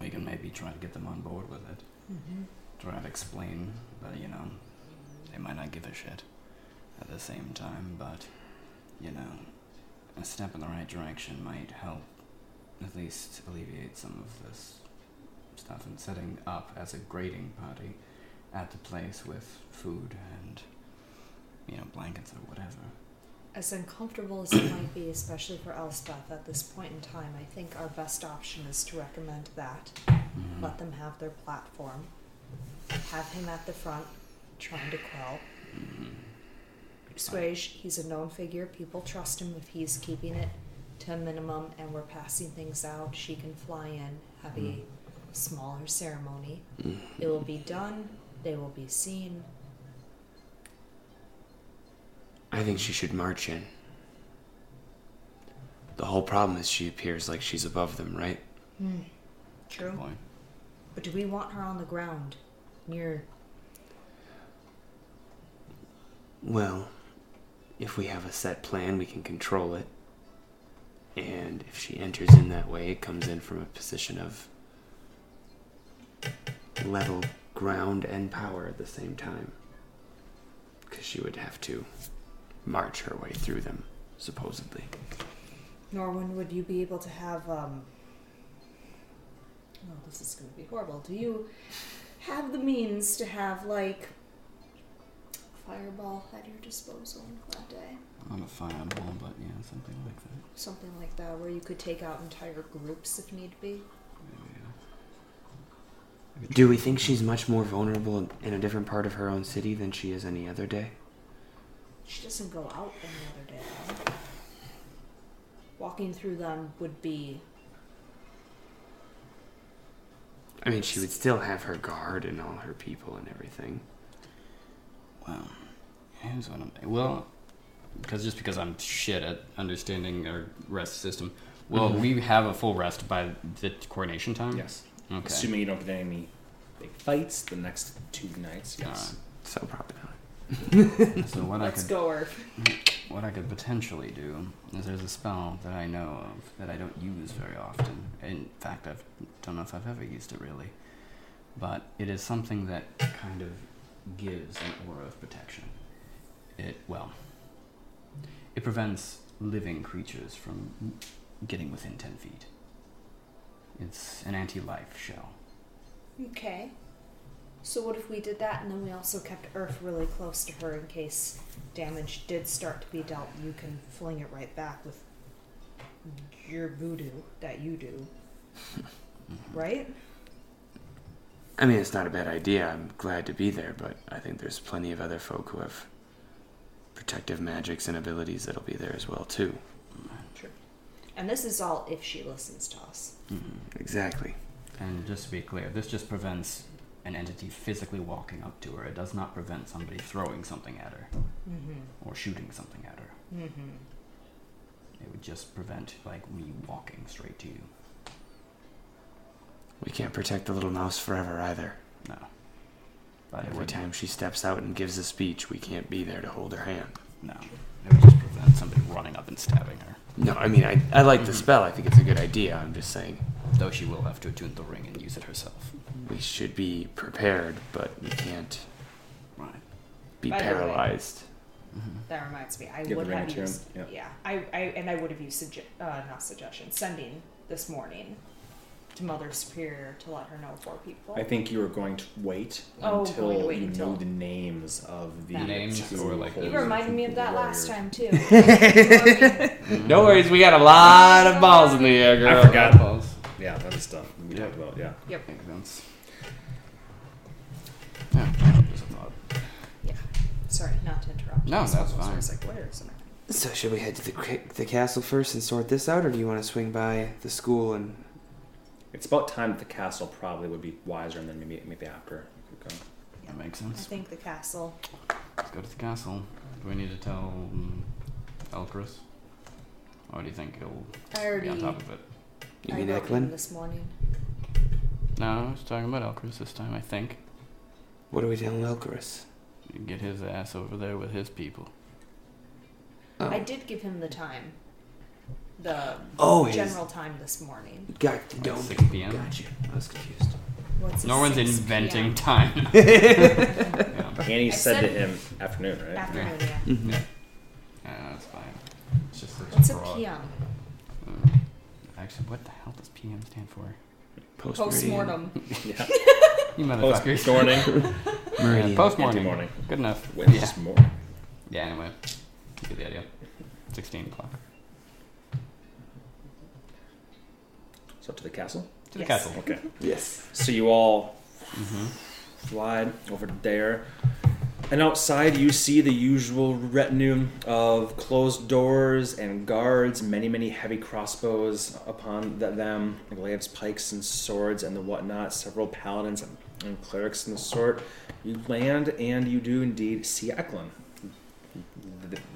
we can maybe try to get them on board with it. Mm-hmm. Try to explain that, you know, they might not give a shit at the same time, but you know, a step in the right direction might help at least alleviate some of this stuff and setting up as a grading party at the place with food and, you know, blankets or whatever. As uncomfortable as it might be, especially for Elspeth at this point in time, I think our best option is to recommend that. Mhm. Let them have their platform. Have him at the front, trying to quell. Mhm. Swage, he's a known figure. People trust him if he's keeping it to a minimum and we're passing things out. She can fly in, have a smaller ceremony. It will be done, they will be seen. I think she should march in. The whole problem is she appears like she's above them, right? Hmm. True. Good point. But do we want her on the ground near Well, if we have a set plan, we can control it. And if she enters in that way, it comes in from a position of level ground and power at the same time. Because she would have to march her way through them, supposedly. Norwin, would you be able to have um Oh, this is gonna be horrible. Do you have the means to have like fireball at your disposal that day? Not a fireball, but yeah, something like that. Something like that where you could take out entire groups if need be. Do we think she's much more vulnerable in a different part of her own city than she is any other day? She doesn't go out any other day. Walking through them would be I mean, she would still have her guard and all her people and everything. Well, here's what I'm. Well, because just because I'm shit at understanding our rest system. Well, Mhm. we have a full rest by the coordination time. Yes. Okay. Assuming you don't get any big fights the next two nights. Yes. So probably not. So what I let's could go or what I could potentially do is there's a spell that I know of that I don't use very often. In fact, I don't know if I've ever used it really, but it is something that kind of gives an aura of protection. It well, it prevents living creatures from getting within ten feet. It's an anti-life shell. Okay. So what if we did that and then we also kept Earth really close to her in case damage did start to be dealt? You can fling it right back with your voodoo that you do. *laughs* right? I mean, it's not a bad idea. I'm glad to be there, but I think there's plenty of other folk who have protective magics and abilities that'll be there as well too. True. And this is all if she listens to us. Mm-hmm. Exactly. And just to be clear, this just prevents an entity physically walking up to her. It does not prevent somebody throwing something at her Mm-hmm. or shooting something at her. Mm-hmm. It would just prevent like me walking straight to you. We can't protect the little mouse forever either. No. But Every time she steps out and gives a speech, we can't be there to hold her hand. no. It would just prevent somebody running up and stabbing her. No, I mean, I, I like the spell. I think it's a good idea. I'm just saying Though she will have to attune the ring and use it herself. We should be prepared, but we can't Right. be By the way- paralyzed. That reminds me. I Give the would have to used. yeah. Yeah. I, I and I would have used sugge- uh, not suggestion sending this morning to Mother Superior to let her know four people. I think you were going to wait Oh, until going to wait you until- knew the names of the The names two or, like, the- you reminded me of that last time too. *laughs* No worries, we got a lot of balls in the air, girl. I forgot. Balls. Yeah, that was stuff we Yeah. talked about. Yeah. yep. Makes sense. Yeah, just a thought. Sorry, not to interrupt. No, This that's one was fine. like, where is it? So, should we head to the ca- the castle first and sort this out, or do you want to swing by the school and? It's about time that the castle probably would be wiser, and then maybe maybe after we could go. That makes I sense. think the castle. Let's go to the castle. Do we need to tell um, Elchris? Or do you think he'll I be on top of it? You I mean wrote Eklund? this morning. No, I was talking about Elchris this time, I think. What are we tell Elchris? Get his ass over there with his people. Oh. I did give him the time. The Oh, his- general time this morning. Got Like don't 6 p.m.? Gotcha. I was confused. What's No one's inventing PM? time. *laughs* yeah. Annie I said, to him afternoon, right? Afternoon, yeah. Mm-hmm. Yeah, that's fine. What's a broad. PM? Actually, what the hell does PM stand for? Post Postmortem. Yeah. *laughs* You Post motherfuckers. morning. *laughs* Yeah, post morning. Anti-morning. Good enough. Which is morning. Yeah. Anyway, you get the idea. Sixteen o'clock. So to the castle. To the Yes. castle. Okay. *laughs* Yes. So you all Mm-hmm. fly over there. And outside, you see the usual retinue of closed doors and guards, many, many heavy crossbows upon them, glaives, pikes, and swords, and the whatnot, several paladins and, clerics and the sort. You land, and you do indeed see Eklund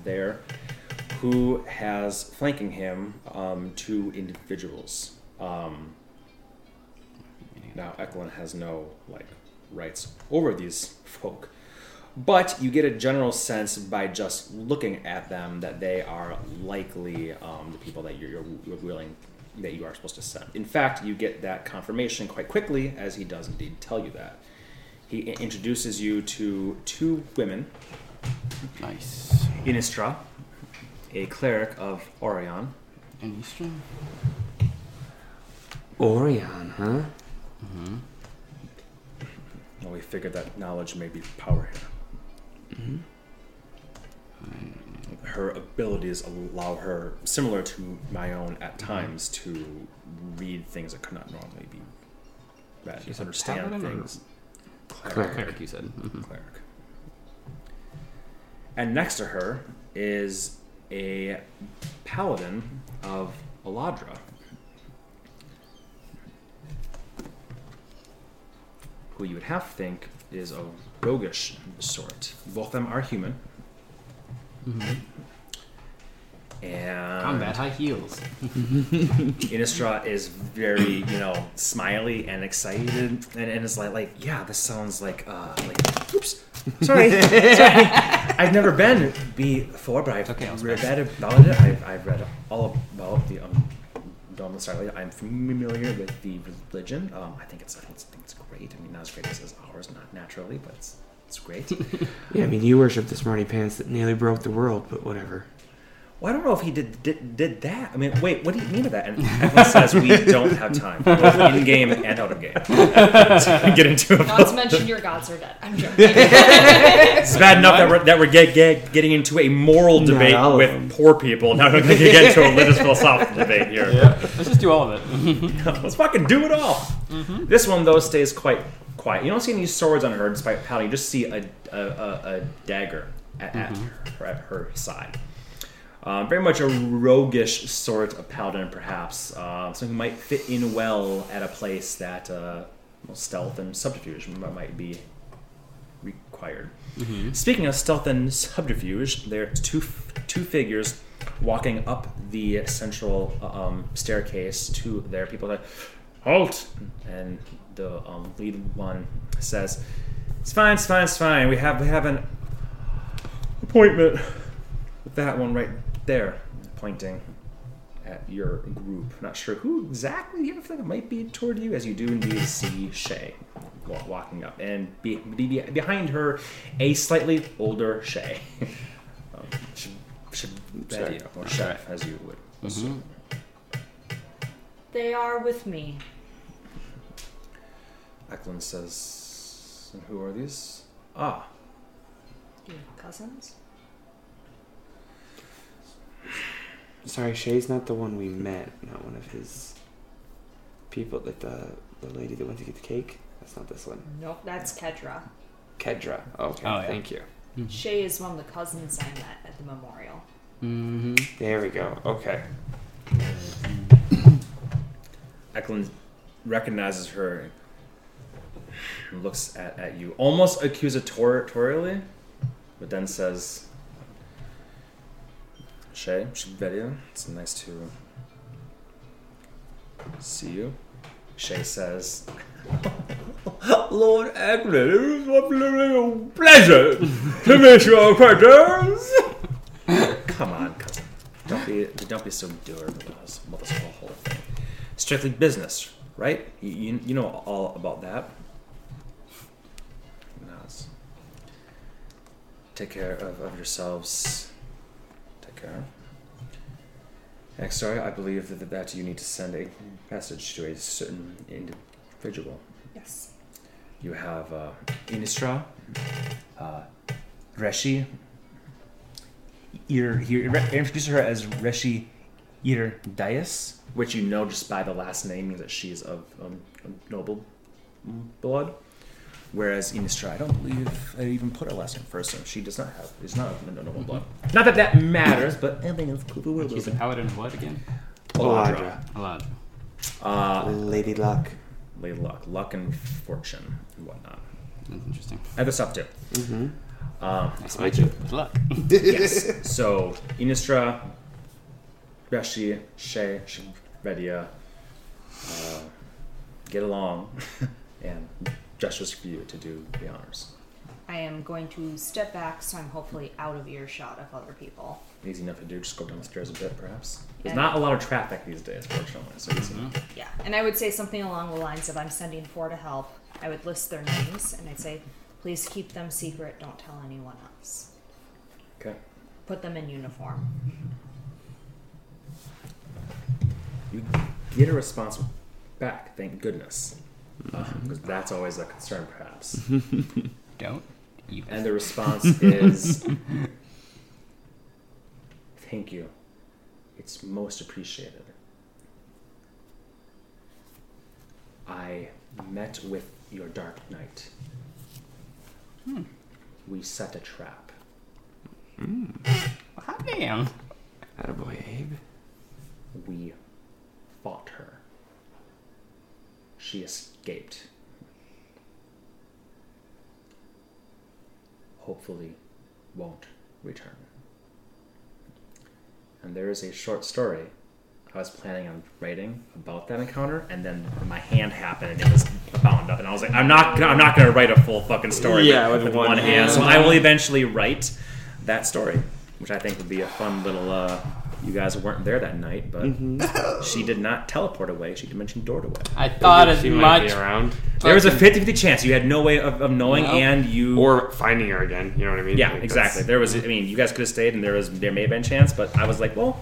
there, who has flanking him um, two individuals. Um, now, Eklund has no like rights over these folk, but you get a general sense by just looking at them that they are likely um, the people that you're, you're, you're willing that you are supposed to send. In fact, you get that confirmation quite quickly, as he does indeed tell you that. He introduces you to two women, Nice. Inistra, a cleric of Orion, And Eastern. Orion, huh? Mm-hmm. well, we figured that knowledge may be power here. Her abilities allow her, similar to my own at times, to read things that could not normally be read. She's understand things. Cleric. Cleric, you said. Mm-hmm. Cleric. And next to her is a paladin of Aladra. Who you would have to think is a roguish sort. Both of them are human. And Combat high heels. *laughs* Inistra is very, you know, smiley and excited, and, and is like, like, yeah, this sounds like, uh, like, oops, sorry, *laughs* sorry, I've never been before, but I've Okay, read about it. I've, I've read all about the um, Starlight. I'm familiar with the religion. Um, I think it's, I think it's, I think it's great. I mean, not as great as ours, not naturally, but it's, it's great. *laughs* Yeah, I mean, you worship the smarty pants that nearly broke the world, but whatever. Well, I don't know if he did did, did that. I mean, wait, what do you mean by that? And Evelyn says we *laughs* don't have time, both in game and out of game, to *laughs* get into it. Not to mention your gods are dead. I'm joking. *laughs* It's bad enough that we're, that we're get, get, getting into a moral debate all of with them. poor people. Now we're going to get into a religious philosophical debate here. Let's just do all of it. Let's fucking do it all. Mm-hmm. This one though stays quite quiet. You don't see any swords on her, despite paddling. You just see a a, a, a dagger at, at, mm-hmm. her, at her side. Um, very much a roguish sort of paladin, perhaps. Uh, someone who might fit in well at a place that uh, well, stealth and subterfuge might be required. Speaking of stealth and subterfuge, there's two two figures walking up the central uh, um, staircase to their people. That halt, and the um, lead one says, "It's fine, it's fine, it's fine. We have we have an appointment with that one right there, pointing at your group. Not sure who exactly you think it might be toward you, as you do indeed see Shay walking up, and be, be, be- behind her, a slightly older Shay. *laughs* um, Sh- Shabedia, or Chef, as you would assume. they are with me. Eklund says, "And who are these? Ah, Your cousins? Sorry, Shay's not the one we met. Not one of his people. Like the the lady that went to get the cake. That's not this one. Nope, that's Kedra. Kedra. Okay, Oh, yeah. thank you. Shay is one of the cousins I met at the memorial. Mm-hmm. There we go. Okay. Eklund recognizes her and looks at, at you almost accusatorially, but then says, Shay, Shabedia, it's nice to see you. Shay says, *laughs* Lord Eklund, it was a pleasure to meet your acquaintance. *laughs* Come on, cousin. Don't be don't be so dour about whole, thing. Strictly business, right? You, you, you know all about that. Take care of, of yourselves. Care. Next story, I believe that, that you need to send a message to a certain individual. Yes. You have uh, Inistra, uh, Reshi. Ir, here, introduce her as Reshi Ir Dias, which you know just by the last name means that she's of um, noble blood. Whereas Inistra, I don't believe I even put her last name first, so she does not have is not of noble blood. Not that that matters, but everything is cool. We're He's a paladin of what again? Oladra. Alad. Uh, Lady Luck. lady luck, luck and fortune and whatnot. That's interesting. Other stuff too. Mm-hmm. Um, Nice to meet you. Good luck. *laughs* yes. So Inistra, Reshi, Shay, Shvedia, uh, get along, *laughs* and gestures for you to do the honors. I am going to step back so I'm hopefully out of earshot of other people. Easy enough to do. Just go down the stairs a bit, perhaps. There's And- not a lot of traffic these days, fortunately. So easy. Mm-hmm. Yeah, and I would say something along the lines of I'm sending four to help. I would list their names and I'd say, please keep them secret. Don't tell anyone else. Okay. Put them in uniform. You get a response back. Thank goodness, Um, because that's always a concern, perhaps. *laughs* Don't even. And the response is, "Thank you. It's most appreciated." I met with your Dark Knight. Hmm. We set a trap. Hmm. Hot damn. Attaboy, Abe. We fought her. She escaped. Hopefully, won't return. And there is a short story I was planning on writing about that encounter, and then my hand happened and it was bound up, and I was like, I'm not, gonna, I'm not gonna write a full fucking story Yeah, with, with one one hand. So. I will eventually write that story, which I think would be a fun little. Uh, you guys weren't there that night, but Mm-hmm. *laughs* she did not teleport away. She dimension doored away. I thought as she might much. be around. There was a Fucking- 50 50 chance. You had no way of, of knowing, No. and you. Or finding her again. You know what I mean? yeah, Like, exactly. that's- There was. I mean, you guys could have stayed, and there was there may have been chance, but I was like, well,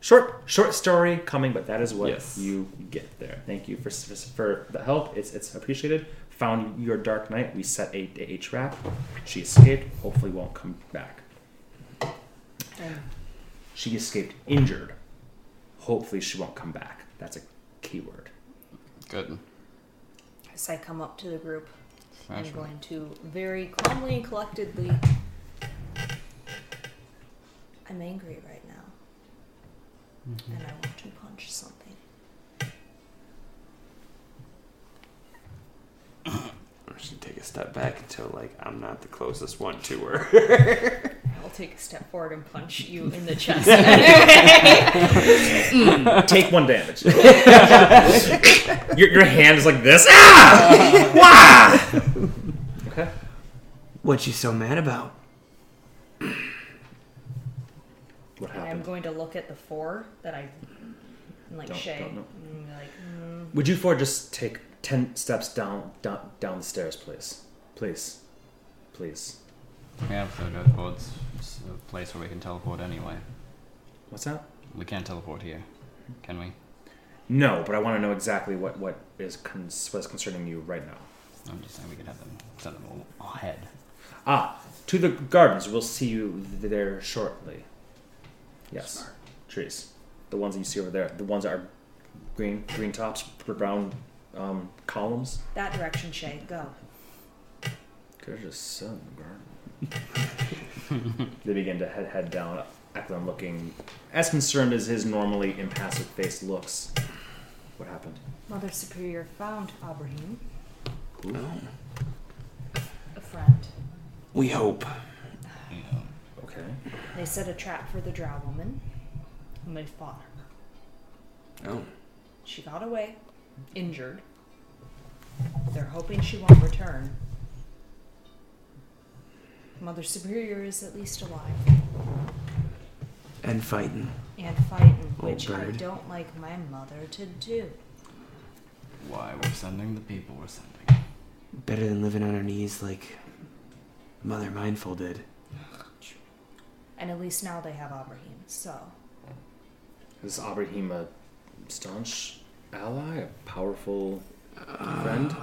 short short story coming, but that is what Yes. you get there. Thank you for for the help. It's it's appreciated. Found your dark knight. We set a, a trap. She escaped. Hopefully, won't come back. And She escaped injured. Hopefully, she won't come back. That's a key word. Good. as I come up to the group, I'm going to very calmly and collectedly. I'm angry right now. Mm-hmm. And I want to punch something. *clears throat* I should take a step back until like I'm not the closest one to her. *laughs* I'll take a step forward and punch you in the *laughs* chest. Take one damage. your, your hand is like this. Ah! Wah! Okay. what you so mad about? What and I'm going to look at the four that I. And like Don't- Shay. don't know. and like, mm, Would you four just take ten steps down, down, down the stairs, please? Please, please. Yeah, so go towards a place where we can teleport anyway. What's that? We can't teleport here, can we? No, but I want to know exactly what what is what is concerning you right now. I'm just saying we could have them send them all ahead. Ah, to the gardens. We'll see you there shortly. Yes, trees. The ones that you see over there. The ones that are green, green tops, brown um, columns. that direction, Shay. Go. Could have just said the garden. they begin to head head down. Eklund looking as concerned as his normally impassive face looks. What happened? Mother Superior found Abraham, Who? a friend. We hope. You know, Okay. They set a trap for the drow woman, and they fought her. Oh. She got away, injured. They're hoping she won't return. Mother Superior is at least alive And fighting. and fighting, which I don't like my mother to do. why we're sending the people we're sending. Better than living on our knees like Mother Mindful did. *sighs* And at least now they have Abraham. So Is Abraham a staunch ally, a powerful friend?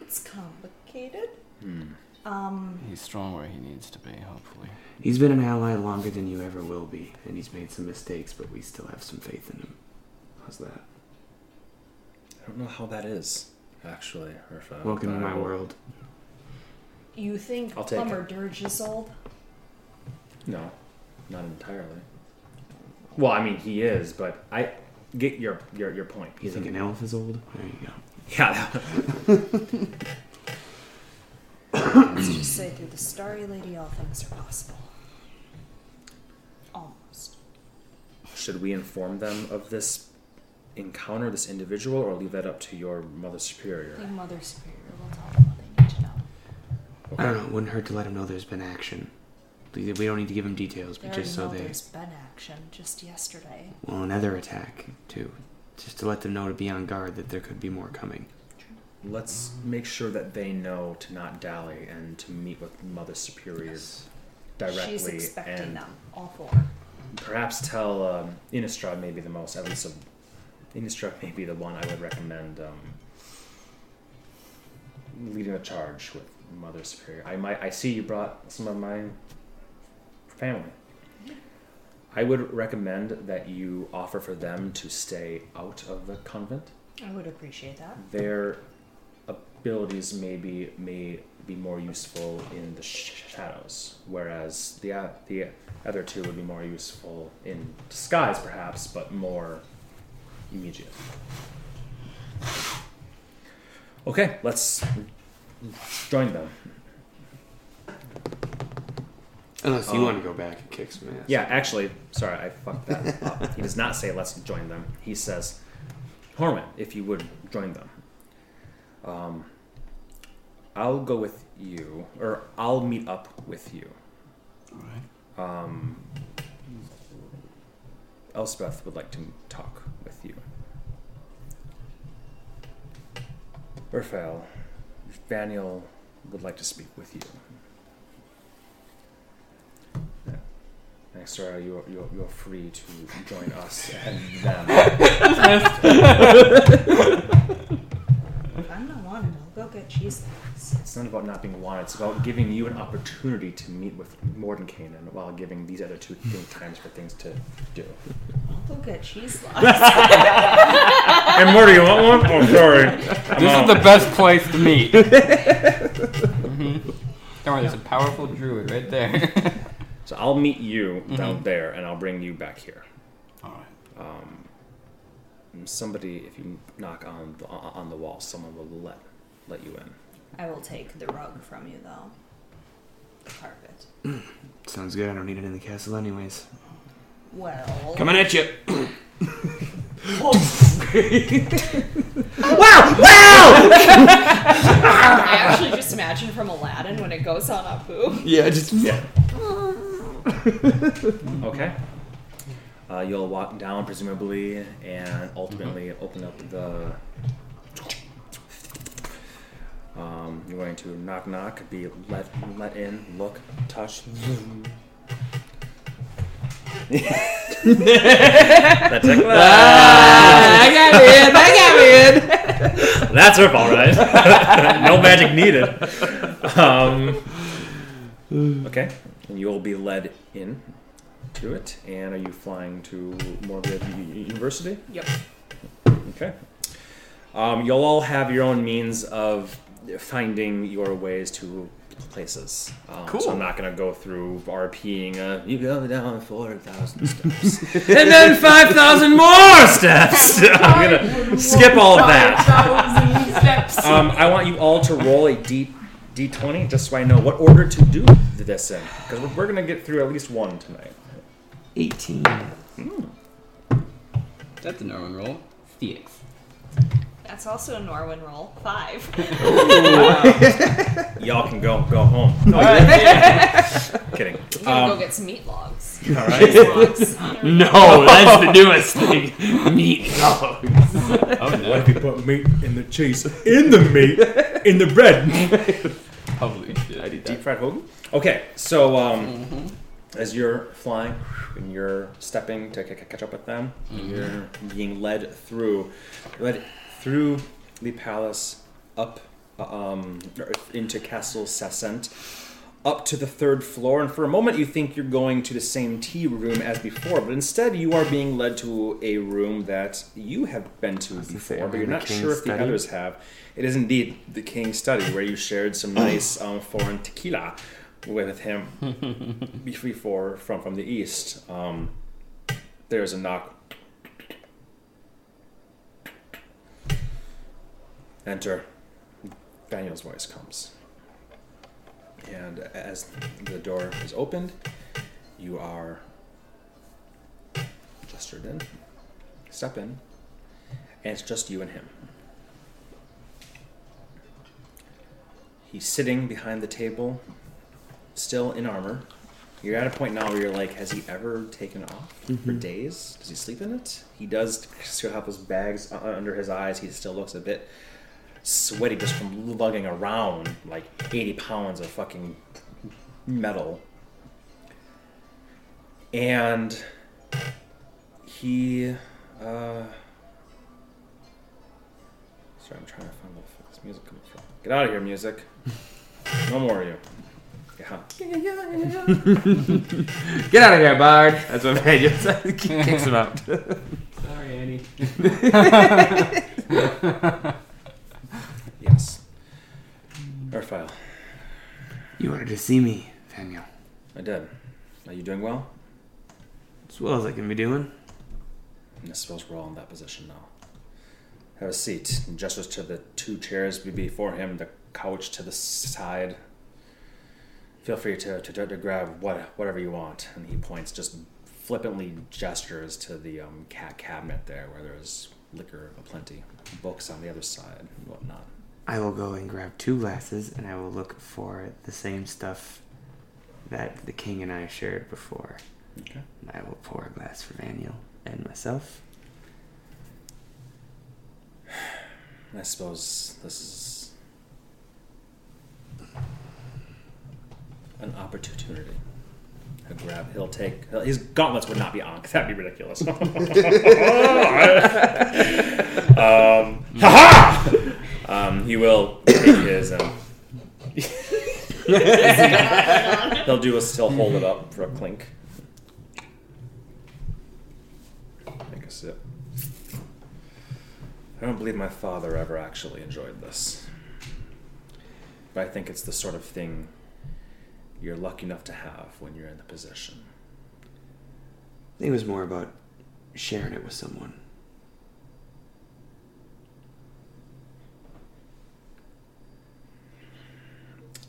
it's complicated. Hmm. Um, He's strong where he needs to be, hopefully. He's been an ally longer than you ever will be, and he's made some mistakes, but we still have some faith in him. How's that? I don't know how that is, actually. Or if, uh, Welcome to but my will- world. you think I'll take Plumber Dirge is old? No, not entirely. Well, I mean, he is, but I get your your your point. You think an elf is old? There you go. Yeah. Let's just say through the Starry Lady, all things are possible. Almost. Should we inform them of this encounter, this individual, or leave that up to your mother I superior? think Mother Superior will tell them what they need to know. I don't know. It wouldn't hurt to let them know there's been action. We we don't need to give them details, but already just so they. there's been action just yesterday. Well, another attack, too. Just to let them know to be on guard that there could be more coming. Let's make sure that they know to not dally and to meet with mother superior directly, She's expecting and them, all four. perhaps tell um, Inistra maybe the most. At least of Inistra may be the one I would recommend um, leading the charge with mother superior. I might. I see you brought some of my family. I would recommend that you offer for them to stay out of the convent. I would appreciate that. Their abilities may be may be more useful in the shadows, whereas the o- the other two would be more useful in disguise, perhaps, but more immediate. Okay, let's join them. Unless you Um, want to go back and kick some ass. Yeah, actually, sorry, I fucked that up. *laughs* He does not say let's join them. He says, Horman, if you would join them. Um, I'll go with you, or I'll meet up with you. Alright. Um, Elspeth would like to talk with you. Raphael, Vaniel would like to speak with you. Thanks, sir. You're, you're, you're free to join us *laughs* and them. I'm not wanted, I'll go get cheese legs. It's not about not being wanted. It's about giving you an opportunity to meet with Mordenkainen while giving these other two getting times for things to do. I'll go get cheese *laughs* legs. Hey, Morty, you want one? Oh, sorry. I'm This out. is the best place to meet. Mhm. Don't worry, there's a powerful druid right there. *laughs* So I'll meet you down Mhm. there, and I'll bring you back here. Alright. Um, somebody, if you knock on the, on the wall, someone will let let you in. I will take the rug from you, though. The carpet. *clears throat* Sounds good. I don't need it in the castle, anyways. Well. Coming at you. *laughs* *laughs* Wow! Wow! *laughs* I actually just imagine from Aladdin when it goes on Apu. Yeah, just yeah. *laughs* Okay. Uh, you'll walk down, presumably, and ultimately open up the. Um, you're going to knock, knock, be let let in, look, touch. *laughs* That's it. I got me in. I got me in. *laughs* That's her fault, right? no magic needed. Um, okay, and you'll be led in to it. And are you flying to Morbid U- University? Yep. Okay. Um, you'll all have your own means of finding your ways to places. Um, So I'm not going to go through RPing. Uh, you go down 4,000 steps. *laughs* and then 5,000 more steps! *laughs* I'm going to skip all of that. *laughs* steps. Um, I want you all to roll a D D20 just so I know what order to do this in. Because we're, we're going to get through at least one tonight. 18. That's a Norwin roll. Six. That's also a Norwin roll. Five. *laughs* Y'all can go go home. *laughs* Kidding. I'm gonna Um, go get some meat logs. all *laughs* right. Cheese logs. No, that's the newest thing. Meat dogs. Oh no. What if you put meat in the cheese, in the meat, in the bread? Holy shit. Deep fried hoagie. Okay, so um, as you're flying and you're stepping to c- catch up with them, you're being led through, led through the palace up um, into Castle Sassent, up to the third floor. And for a moment, you think you're going to the same tea room as before, but instead, you are being led to a room that you have been to gonna before, am but you're not sure if the others have. It is indeed the king's study, where you shared some *clears throat* nice um, foreign tequila with him *laughs* before from from the east. Um, there's a knock. Enter. Vaniel's voice comes, and as the door is opened, you are gestured in. Step in, and it's just you and him. He's sitting behind the table, still in armor. You're at a point now where you're like, has he ever taken off for days? Does he sleep in it? He does still have those bags under his eyes. He still looks a bit sweaty just from lugging around like 80 pounds of fucking metal. And he, uh, sorry, I'm trying to find where the fuck this music coming from. Get out of here, music. *laughs* No more of you. Yeah. Get out of here, Bard. That's what Vaniel says. *laughs* Kicks him out. Sorry, Annie. *laughs* Yes. Earthfile. You wanted to see me, Vaniel. I did. Are you doing well? As well as I can be doing. I suppose we're all in that position now. Have a seat. And gestures to the two chairs before him, the couch to the side. Feel free to, to, to grab what, whatever you want. And he points, just flippantly gestures to the um, cat cabinet there where there's liquor aplenty, books on the other side, and whatnot. I will go and grab two glasses, and I will look for the same stuff that the king and I shared before. Okay. And I will pour a glass for Vaniel and myself. *sighs* I suppose this is an opportunity. A grab. He'll take. he'll- His gauntlets would not be on. That'd be ridiculous. *laughs* um, ha Um, he will take his. Um, he'll do a. He'll hold it up for a clink. Take a sip. I don't believe my father ever actually enjoyed this. But I think it's the sort of thing you're lucky enough to have when you're in the position. I think it was more about sharing it with someone.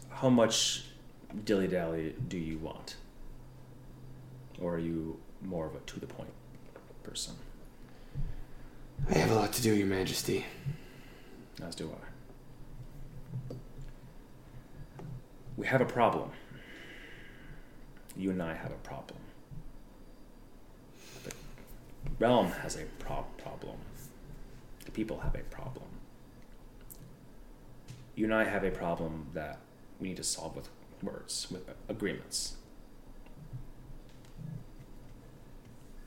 How much dilly dally do you want? Or are you more of a to the point person? I have a lot to do, Your Majesty. As do I. We have a problem. You and I have a problem. The realm has a pro- problem. The people have a problem. You and I have a problem that we need to solve with words, with agreements.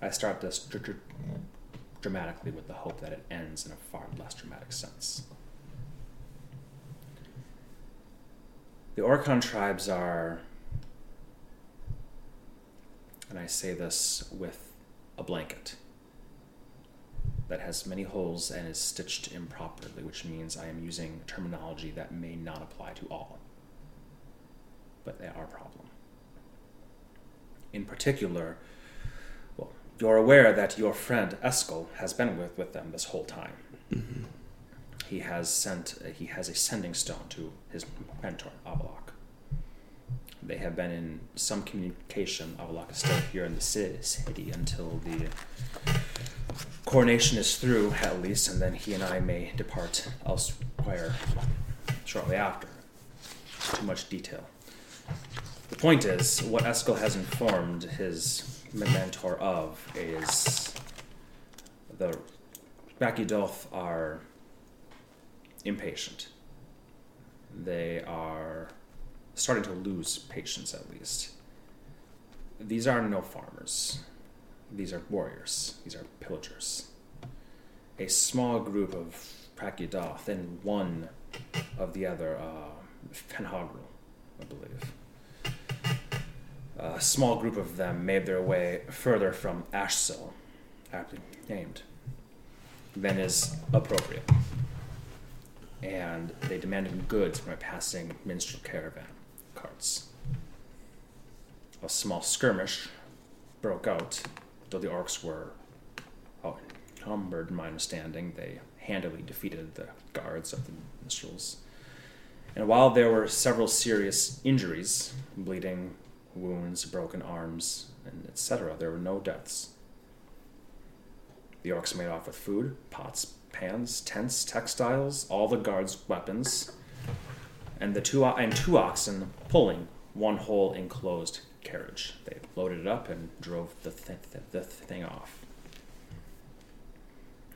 I start this dr- dr- dramatically with the hope that it ends in a far less dramatic sense. The Orcon tribes are, and I say this with a blanket that has many holes and is stitched improperly, which means I am using terminology that may not apply to all. But they are a problem. In particular, well, you're aware that your friend Eskel has been with, with them this whole time. Mm-hmm. He has sent he has a sending stone to his mentor Avalok. They have been in some communication. Avalok is still here in the city until the coronation is through, at least, and then he and I may depart elsewhere shortly after. Too much detail. The point is, what Eskel has informed his mentor of is the Bakidoth are impatient. They are starting to lose patience, at least. These are no farmers. These are warriors. These are pillagers. A small group of Prakidoth and one of the other, uh, I believe. A small group of them made their way further from Ashsil, aptly named, than is appropriate. And they demanded goods from a passing minstrel caravan A small skirmish broke out, though the orcs were outnumbered, in my understanding. They handily defeated the guards of the minstrels. And while there were several serious injuries, bleeding, wounds, broken arms, and etc., there were no deaths. The orcs made off with food, pots, pans, tents, textiles, all the guards' weapons, and the two and two oxen pulling one whole enclosed carriage. They loaded it up and drove the, th- th- the thing off.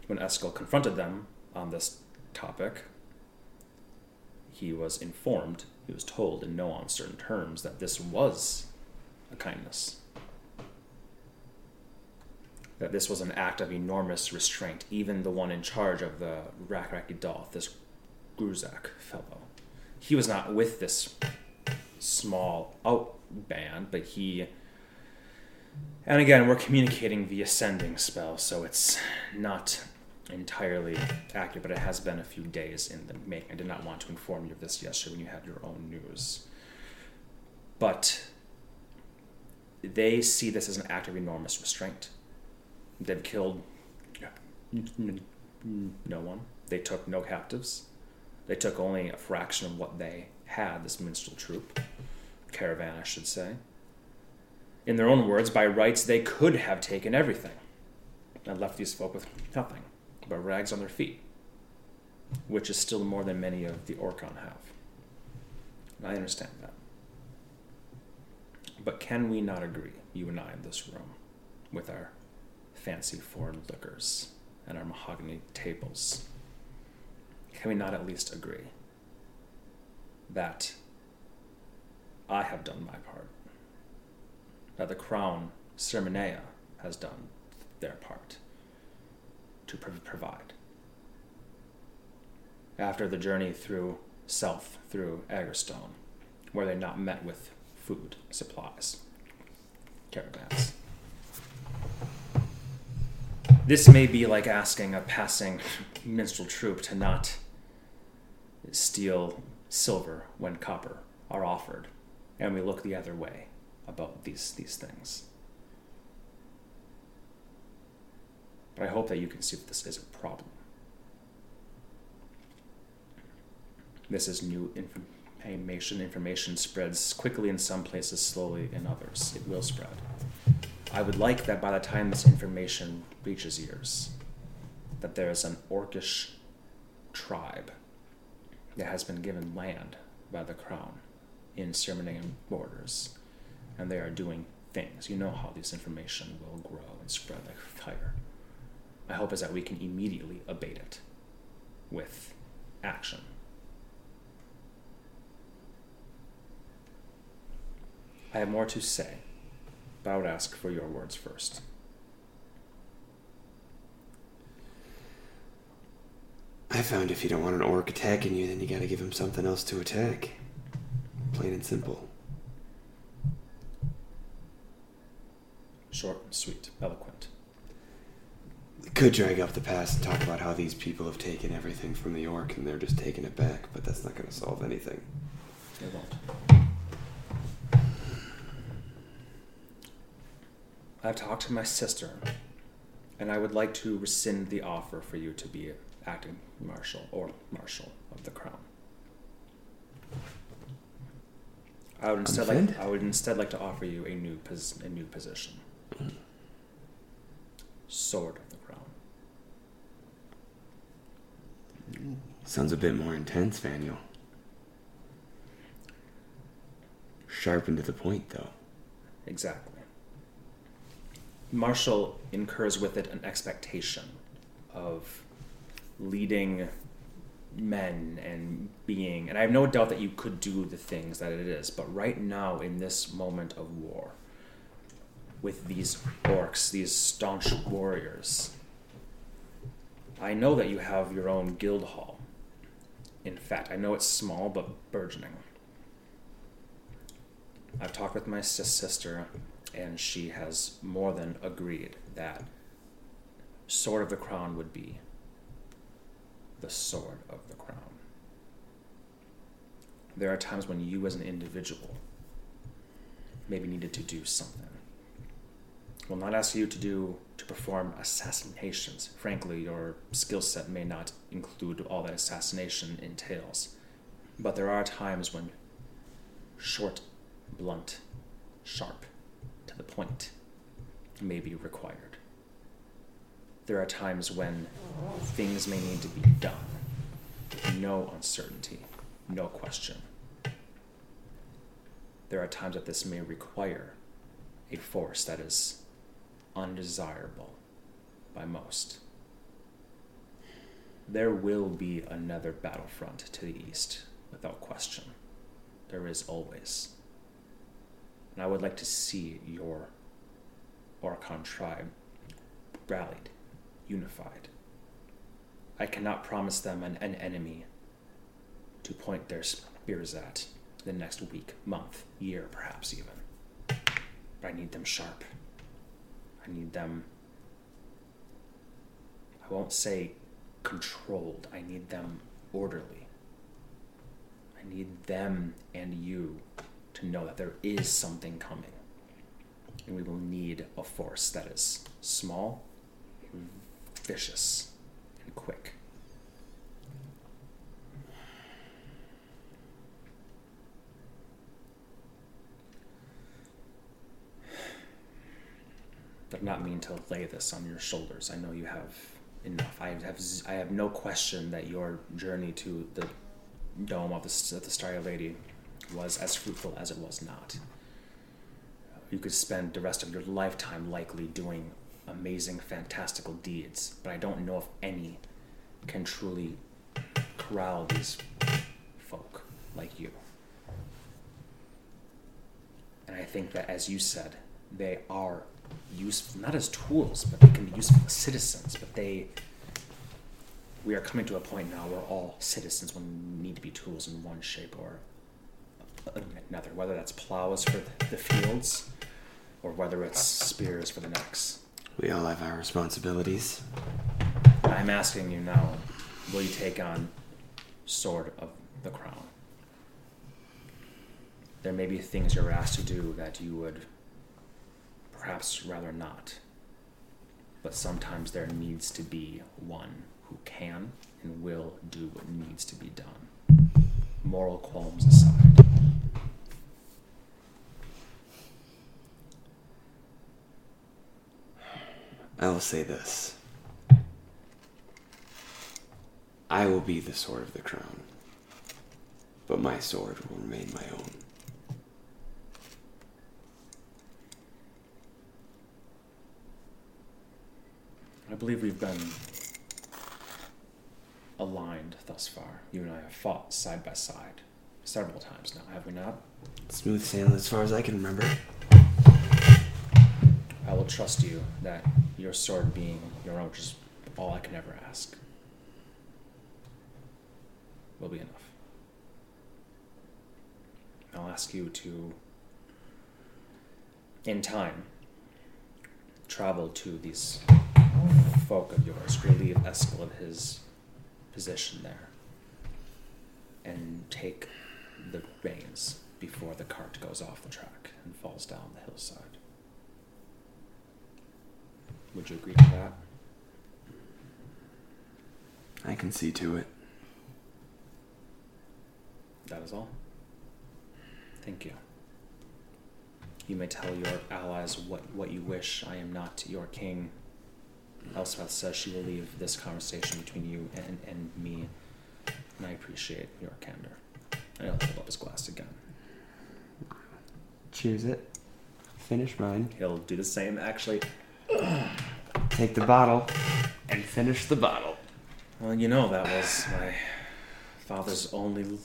When Eskel confronted them on this topic, he was informed, he was told in no uncertain terms, that this was a kindness. That this was an act of enormous restraint. Even the one in charge of the Rakraki Dolph, this Gruzak fellow, he was not with this small out band, but he. And again, we're communicating via sending spell, so it's not entirely accurate, but it has been a few days in the making. I did not want to inform you of this yesterday when you had your own news. But they see this as an act of enormous restraint. They've killed no one. They took no captives. They took only a fraction of what they had, this minstrel troop, caravan, I should say. In their own words, by rights, they could have taken everything and left these folk with nothing but rags on their feet, which is still more than many of the Orcon have. I understand that. But can we not agree, you and I in this room, with our fancy foreign liquors and our mahogany tables? Can we not at least agree that I have done my part? That the crown, Sermonea, has done their part to prov- provide. After the journey through south, through Agerstone, where they not met with food, supplies, caravans. This may be like asking a passing minstrel troupe to not steal silver when copper are offered, and we look the other way about these, these things. But I hope that you can see that this is a problem. This is new information. Information spreads quickly in some places, slowly in others. It will spread. I would like that by the time this information reaches ears, that there is an orcish tribe that has been given land by the crown in Ceremonian borders, and they are doing things. You know how this information will grow and spread like fire. My hope is that we can immediately abate it with action. I have more to say, but I would ask for your words first. I found if you don't want an orc attacking you, then you gotta give him something else to attack. Plain and simple. Short, sweet, eloquent. We could drag up the past and talk about how these people have taken everything from the orc and they're just taking it back, but that's not gonna solve anything. It won't. I've talked to my sister, and I would like to rescind the offer for you to be acting marshal or marshal of the crown. I would instead like I would instead like to offer you a new pos- a new position. Sword of the crown. Sounds a bit more intense, Vaniel. Sharp and to the point, though. Exactly. Marshall incurs with it an expectation of leading men and being, and I have no doubt that you could do the things that it is, but right now, in this moment of war, with these orcs, these staunch warriors. I know that you have your own guild hall. In fact, I know it's small but burgeoning. I've talked with my sister, and she has more than agreed that Sword of the Crown would be the Sword of the Crown. There are times when you, as an individual, maybe needed to do something. Will not ask you to do to perform assassinations. Frankly, your skill set may not include all that assassination entails. But there are times when short, blunt, sharp, to the point may be required. There are times when things may need to be done. No uncertainty, no question. There are times that this may require a force that is undesirable by most. There will be another battlefront to the east, without question. There is always. And I would like to see your Orcon tribe rallied, unified. I cannot promise them an, an enemy to point their spears at the next week, month, year, perhaps even. But I need them sharp. I need them, I won't say controlled, I need them orderly. I need them and you to know that there is something coming. And we will need a force that is small, vicious, and quick. Did not mean to lay this on your shoulders. I know you have enough. I have I have no question that your journey to the dome of the, of the Starry Lady was as fruitful as it was not. You could spend the rest of your lifetime likely doing amazing, fantastical deeds, but I don't know if any can truly corral these folk like you. And I think that, as you said, they are useful, not as tools, but they can be useful as citizens. But they, we are coming to a point now where all citizens will need to be tools in one shape or another, whether that's plows for the fields or whether it's spears for the necks. We all have our responsibilities. I'm asking you now, will you take on Sword of the Crown? There may be things you're asked to do that you would perhaps rather not. But sometimes there needs to be one who can and will do what needs to be done. Moral qualms aside. I will say this. I will be the sword of the crown, but my sword will remain my own. I believe we've been aligned thus far. You and I have fought side by side several times now, have we not? Smooth sailing as far as I can remember. I will trust you that your sword being your own which is all I can ever ask. Will be enough. I'll ask you to, in time, travel to these folk of yours, relieve Eskel of his position there, and take the reins before the cart goes off the track and falls down the hillside. Would you agree to that? I can see to it. That is all. Thank you. You may tell your allies what, what you wish. I am not your king. Elspeth says she will leave this conversation between you and, and me, and I appreciate your candor. And he'll hold up his glass again. Cheers it. Finish mine. He'll do the same, actually. *clears throat* Take the bottle and finish the bottle. Well, you know, that was my father's only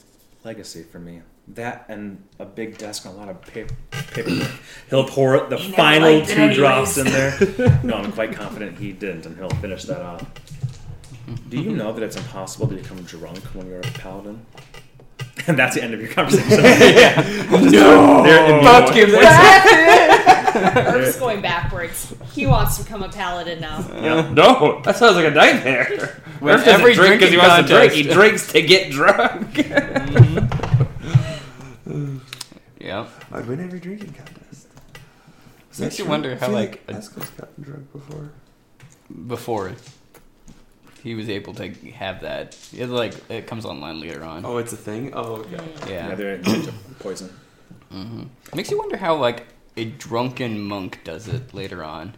legacy for me. That and a big desk and a lot of pa- paper. He'll pour the He final two anyways. drops in there. *laughs* No, I'm quite confident he didn't, and he'll finish that off. Do you know that it's impossible to become drunk when you're a paladin? And *laughs* that's the end of your conversation. *laughs* no, Fuck him. *laughs* Earth's going backwards. He wants to become a paladin now. *laughs* no, that sounds like a nightmare. *laughs* When Murph doesn't every drink because he drinking wants to drink. He drinks to get drunk. Yeah, I win every drinking contest. Is Makes you wonder how, like, a- Esco's gotten drunk before. Before he was able to have that, it like it comes online later on. Oh, it's a thing. Oh, okay. Yeah, Yeah. they're immune to poison. hmm Makes you wonder how like a drunken monk does it later on.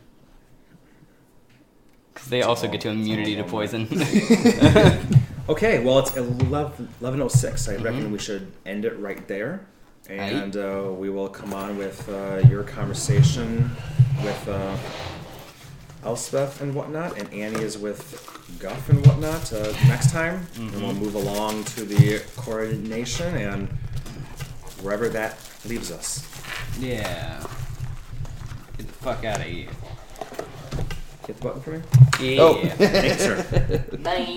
Because they also get to immunity to poison. *laughs* Okay, well, it's 11, 11.06. I Mhm. reckon we should end it right there. And uh, we will come on with uh, your conversation with uh, Elspeth and whatnot, and Annie is with Guff and whatnot uh, next time. And we'll Mhm. move along to the coronation and wherever that leaves us. yeah. Get the fuck out of here. Hit the button for me? Yeah. Oh, thanks, sir. *laughs* Bye.